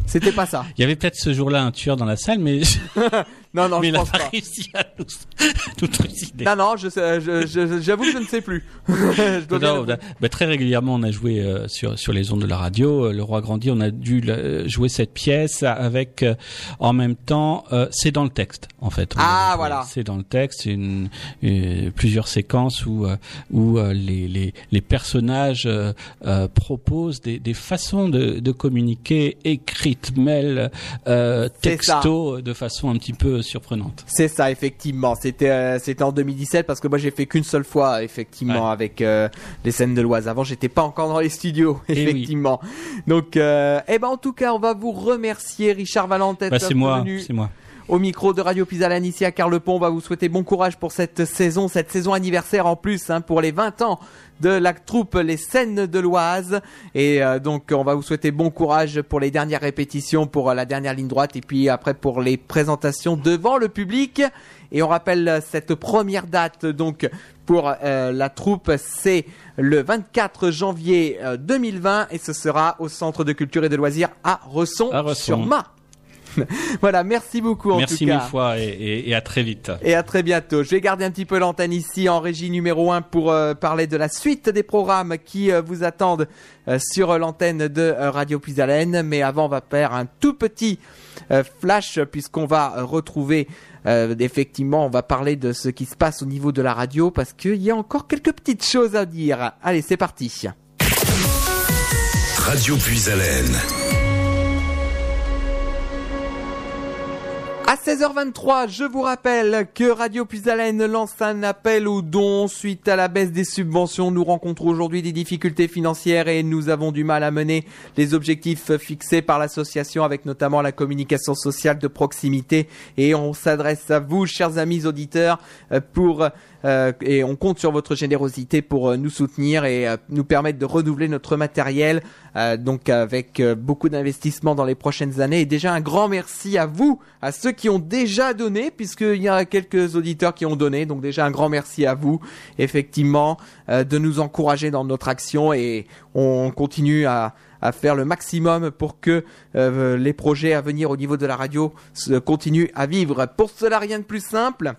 C'était pas ça.
Il y avait peut-être ce jour-là un tueur dans la salle, mais, (laughs)
Non, non,
mais
je
il n'a
pense
pas
pas.
réussi à nous, (laughs) nous trucider.
Non, non, je, sais- je, je- j'avoue que je ne sais plus. (laughs) je dois bien
Non, bah, très régulièrement, on a joué euh, sur sur les ondes de la radio. Euh, Le Roi grandit, on a dû la- jouer cette pièce avec euh, en même temps. euh, c'est dans le texte, en fait.
Ah, voilà.
C'est dans le texte. Une, une- plusieurs séquences où euh, où euh, les les les personnages euh, euh, proposent des des façons de de communiquer écrites, mail, euh, texto, de façon un petit peu surprenante.
C'est ça, effectivement. C'était euh, c'était en 2017 parce que moi j'ai fait qu'une seule fois, effectivement,
Ouais.
avec euh, les scènes de l'Oise. Avant, j'étais pas encore dans les studios,
Eh oui.
effectivement. Donc, euh, eh ben en tout cas, on va vous remercier, Richard Valente,
Bah, c'est moi, c'est moi.
Au micro de Radio Pisalane ici à Carlepont. On va vous souhaiter bon courage pour cette saison, cette saison anniversaire en plus, hein, pour les 20 ans de la troupe Les Scènes de l'Oise. Et euh, donc, on va vous souhaiter bon courage pour les dernières répétitions, pour euh, la dernière ligne droite, et puis après pour les présentations devant le public. Et on rappelle euh, cette première date, donc, pour euh, la troupe, c'est le 24 janvier euh, 2020, et ce sera au Centre de Culture et de Loisirs à Resson, (laughs) voilà, merci beaucoup en
Merci
tout cas.
mille fois et, et, et à très vite.
Et à très bientôt. Je vais garder un petit peu l'antenne ici en régie numéro 1 pour euh, parler de la suite des programmes qui euh, vous attendent euh, sur l'antenne de euh, Radio Puisalène. Mais avant, on va faire un tout petit euh, flash puisqu'on va retrouver euh, effectivement, on va parler de ce qui se passe au niveau de la radio parce qu'il y a encore quelques petites choses à dire. Allez, c'est parti.
Radio Puisalène.
À 16h23, je vous rappelle que Radio Puisalène lance un appel aux dons suite à la baisse des subventions. Nous rencontrons aujourd'hui des difficultés financières et nous avons du mal à mener les objectifs fixés par l'association avec notamment la communication sociale de proximité et on s'adresse à vous, chers amis auditeurs, euh, pour euh, et on compte sur votre générosité pour euh, nous soutenir et euh, nous permettre de renouveler notre matériel, donc avec beaucoup d'investissements dans les prochaines années. Et déjà un grand merci à vous, à ceux qui ont déjà donné, puisqu'il y a quelques auditeurs qui ont donné. Donc déjà un grand merci à vous, effectivement, euh, de nous encourager dans notre action et on continue à faire le maximum pour que euh, les projets à venir au niveau de la radio continuent à vivre. Pour cela, rien de plus simple.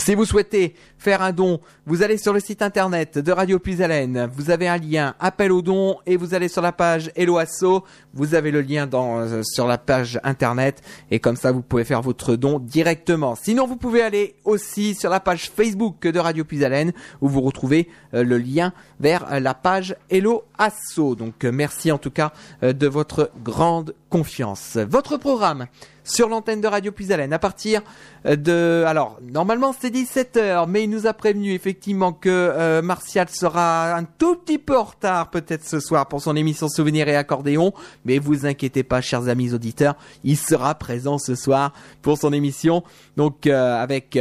Si vous souhaitez faire un don, vous allez sur le site internet de Radio Puisalène, vous avez un lien appel au don et vous allez sur la page Hello Asso, vous avez le lien euh, sur la page internet et comme ça vous pouvez faire votre don directement. Sinon vous pouvez aller aussi sur la page Facebook de Radio Puisalène où vous retrouvez euh, le lien vers euh, la page Hello Asso. Donc merci en tout cas de votre grande confiance. Votre programme sur l'antenne de Radio Puisalène à partir euh, de alors normalement c'est 17h mais il nous a prévenu effectivement que euh, Martial sera un tout petit peu en retard peut-être ce soir pour son émission Souvenirs et accordéon. Mais vous inquiétez pas chers amis auditeurs il sera présent ce soir pour son émission. Donc euh, avec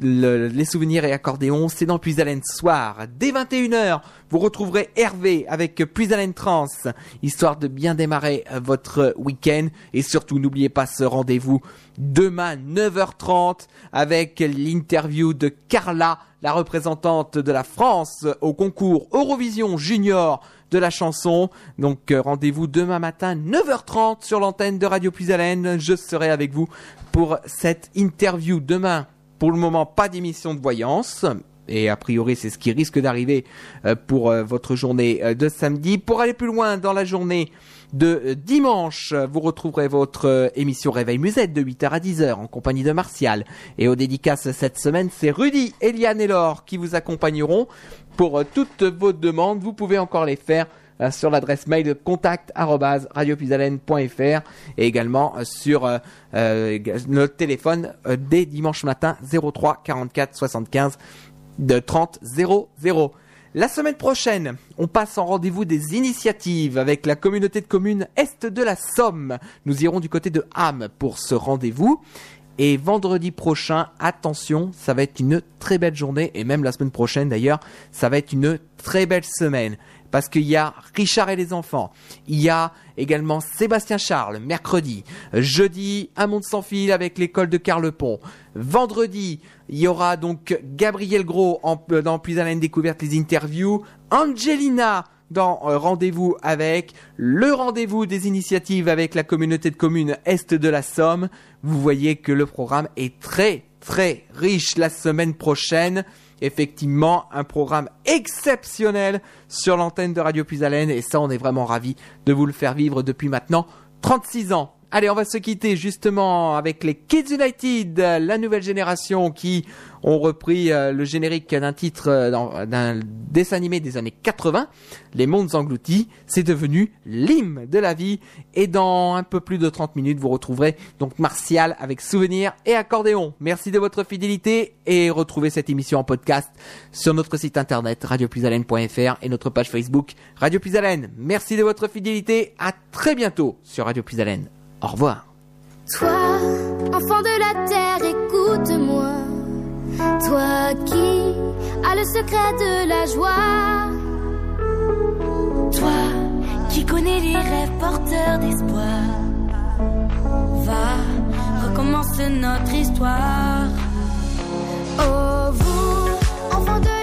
le- les souvenirs et accordéon c'est dans Puisalène soir dès 21h vous retrouverez Hervé avec Puisalène Trans histoire de bien démarrer euh, votre week-end et surtout n'oubliez pas ce rendez-vous demain 9h30 avec l'interview de Carla, la représentante de la France au concours Eurovision Junior de la chanson. Donc euh, rendez-vous demain matin 9h30 sur l'antenne de Radio Puisalène. Je serai avec vous pour cette interview demain. Pour le moment, pas d'émission de voyance. Et a priori, c'est ce qui risque d'arriver euh, pour euh, votre journée euh, de samedi. Pour aller plus loin dans la journée de dimanche, vous retrouverez votre émission Réveil Musette de 8h à 10h en compagnie de Martial. Et aux dédicaces cette semaine, c'est Rudy, Eliane et Laure qui vous accompagneront pour toutes vos demandes. Vous pouvez encore les faire sur l'adresse mail contact radiopuisalène.fr et également sur euh, euh, notre téléphone euh, dès dimanche matin 03 44 75 de 30 00. La semaine prochaine, on passe en rendez-vous des initiatives avec la communauté de communes Est de la Somme. Nous irons du côté de Ham pour ce rendez-vous. Et vendredi prochain, attention, ça va être une très belle journée, et même la semaine prochaine d'ailleurs, ça va être une très belle semaine. Parce qu'il y a Richard et les enfants, il y a également Sébastien Charles, mercredi, jeudi, Un monde sans fil avec l'école de Carlepont, vendredi, il y aura donc Gabriel Gros euh, dans Puis à la découverte les interviews, Angelina dans euh, Rendez-vous avec, le rendez-vous des initiatives avec la communauté de communes Est de la Somme. Vous voyez que le programme est très très riche la semaine prochaine. Effectivement, un programme exceptionnel sur l'antenne de Radio Puisalène et ça on est vraiment ravis de vous le faire vivre depuis maintenant 36 ans. Allez, on va se quitter justement avec les Kids United, la nouvelle génération qui ont repris euh, le générique d'un titre euh, d'un dessin animé des années 80, Les Mondes Engloutis. C'est devenu l'hymne de la vie. Et dans un peu plus de 30 minutes, vous retrouverez donc Martial avec Souvenirs et Accordéon. Merci de votre fidélité et retrouvez cette émission en podcast sur notre site internet radiopuisalène.fr et notre page Facebook Radio Puisalène. Merci de votre fidélité. À très bientôt sur Radio Puisalène. Au revoir.
Toi, enfant de la terre, écoute-moi. Toi qui as le secret de la joie. Toi qui connais les rêves porteurs d'espoir. Va, recommence notre histoire. Oh, vous, enfants de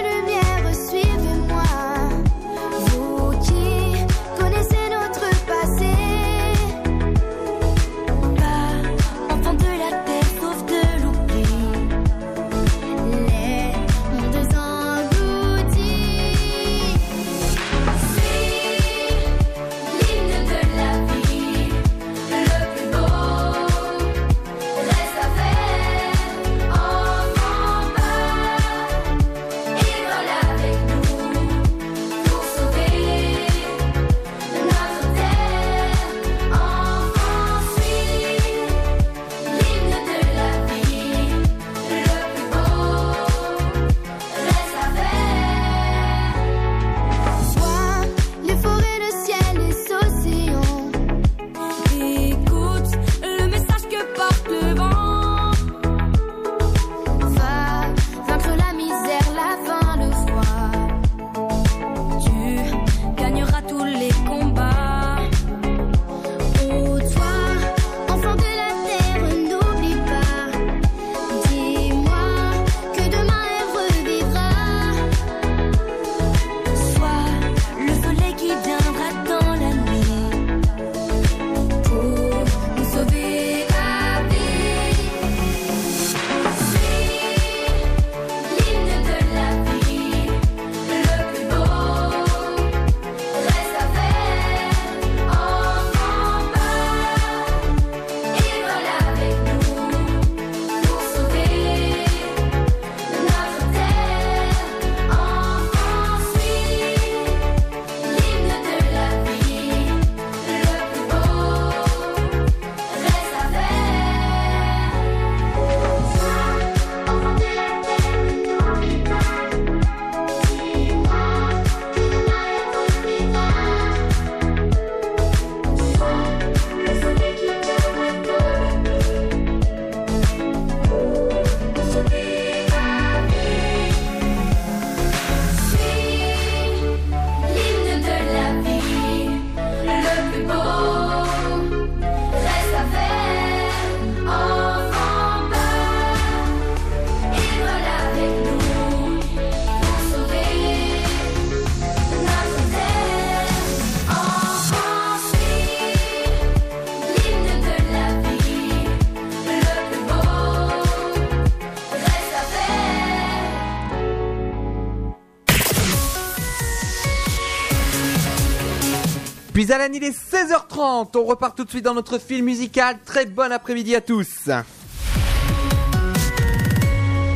Alan, il est 16h30. On repart tout de suite dans notre film musical. Très bon après-midi à tous.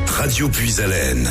Radio Puisalène.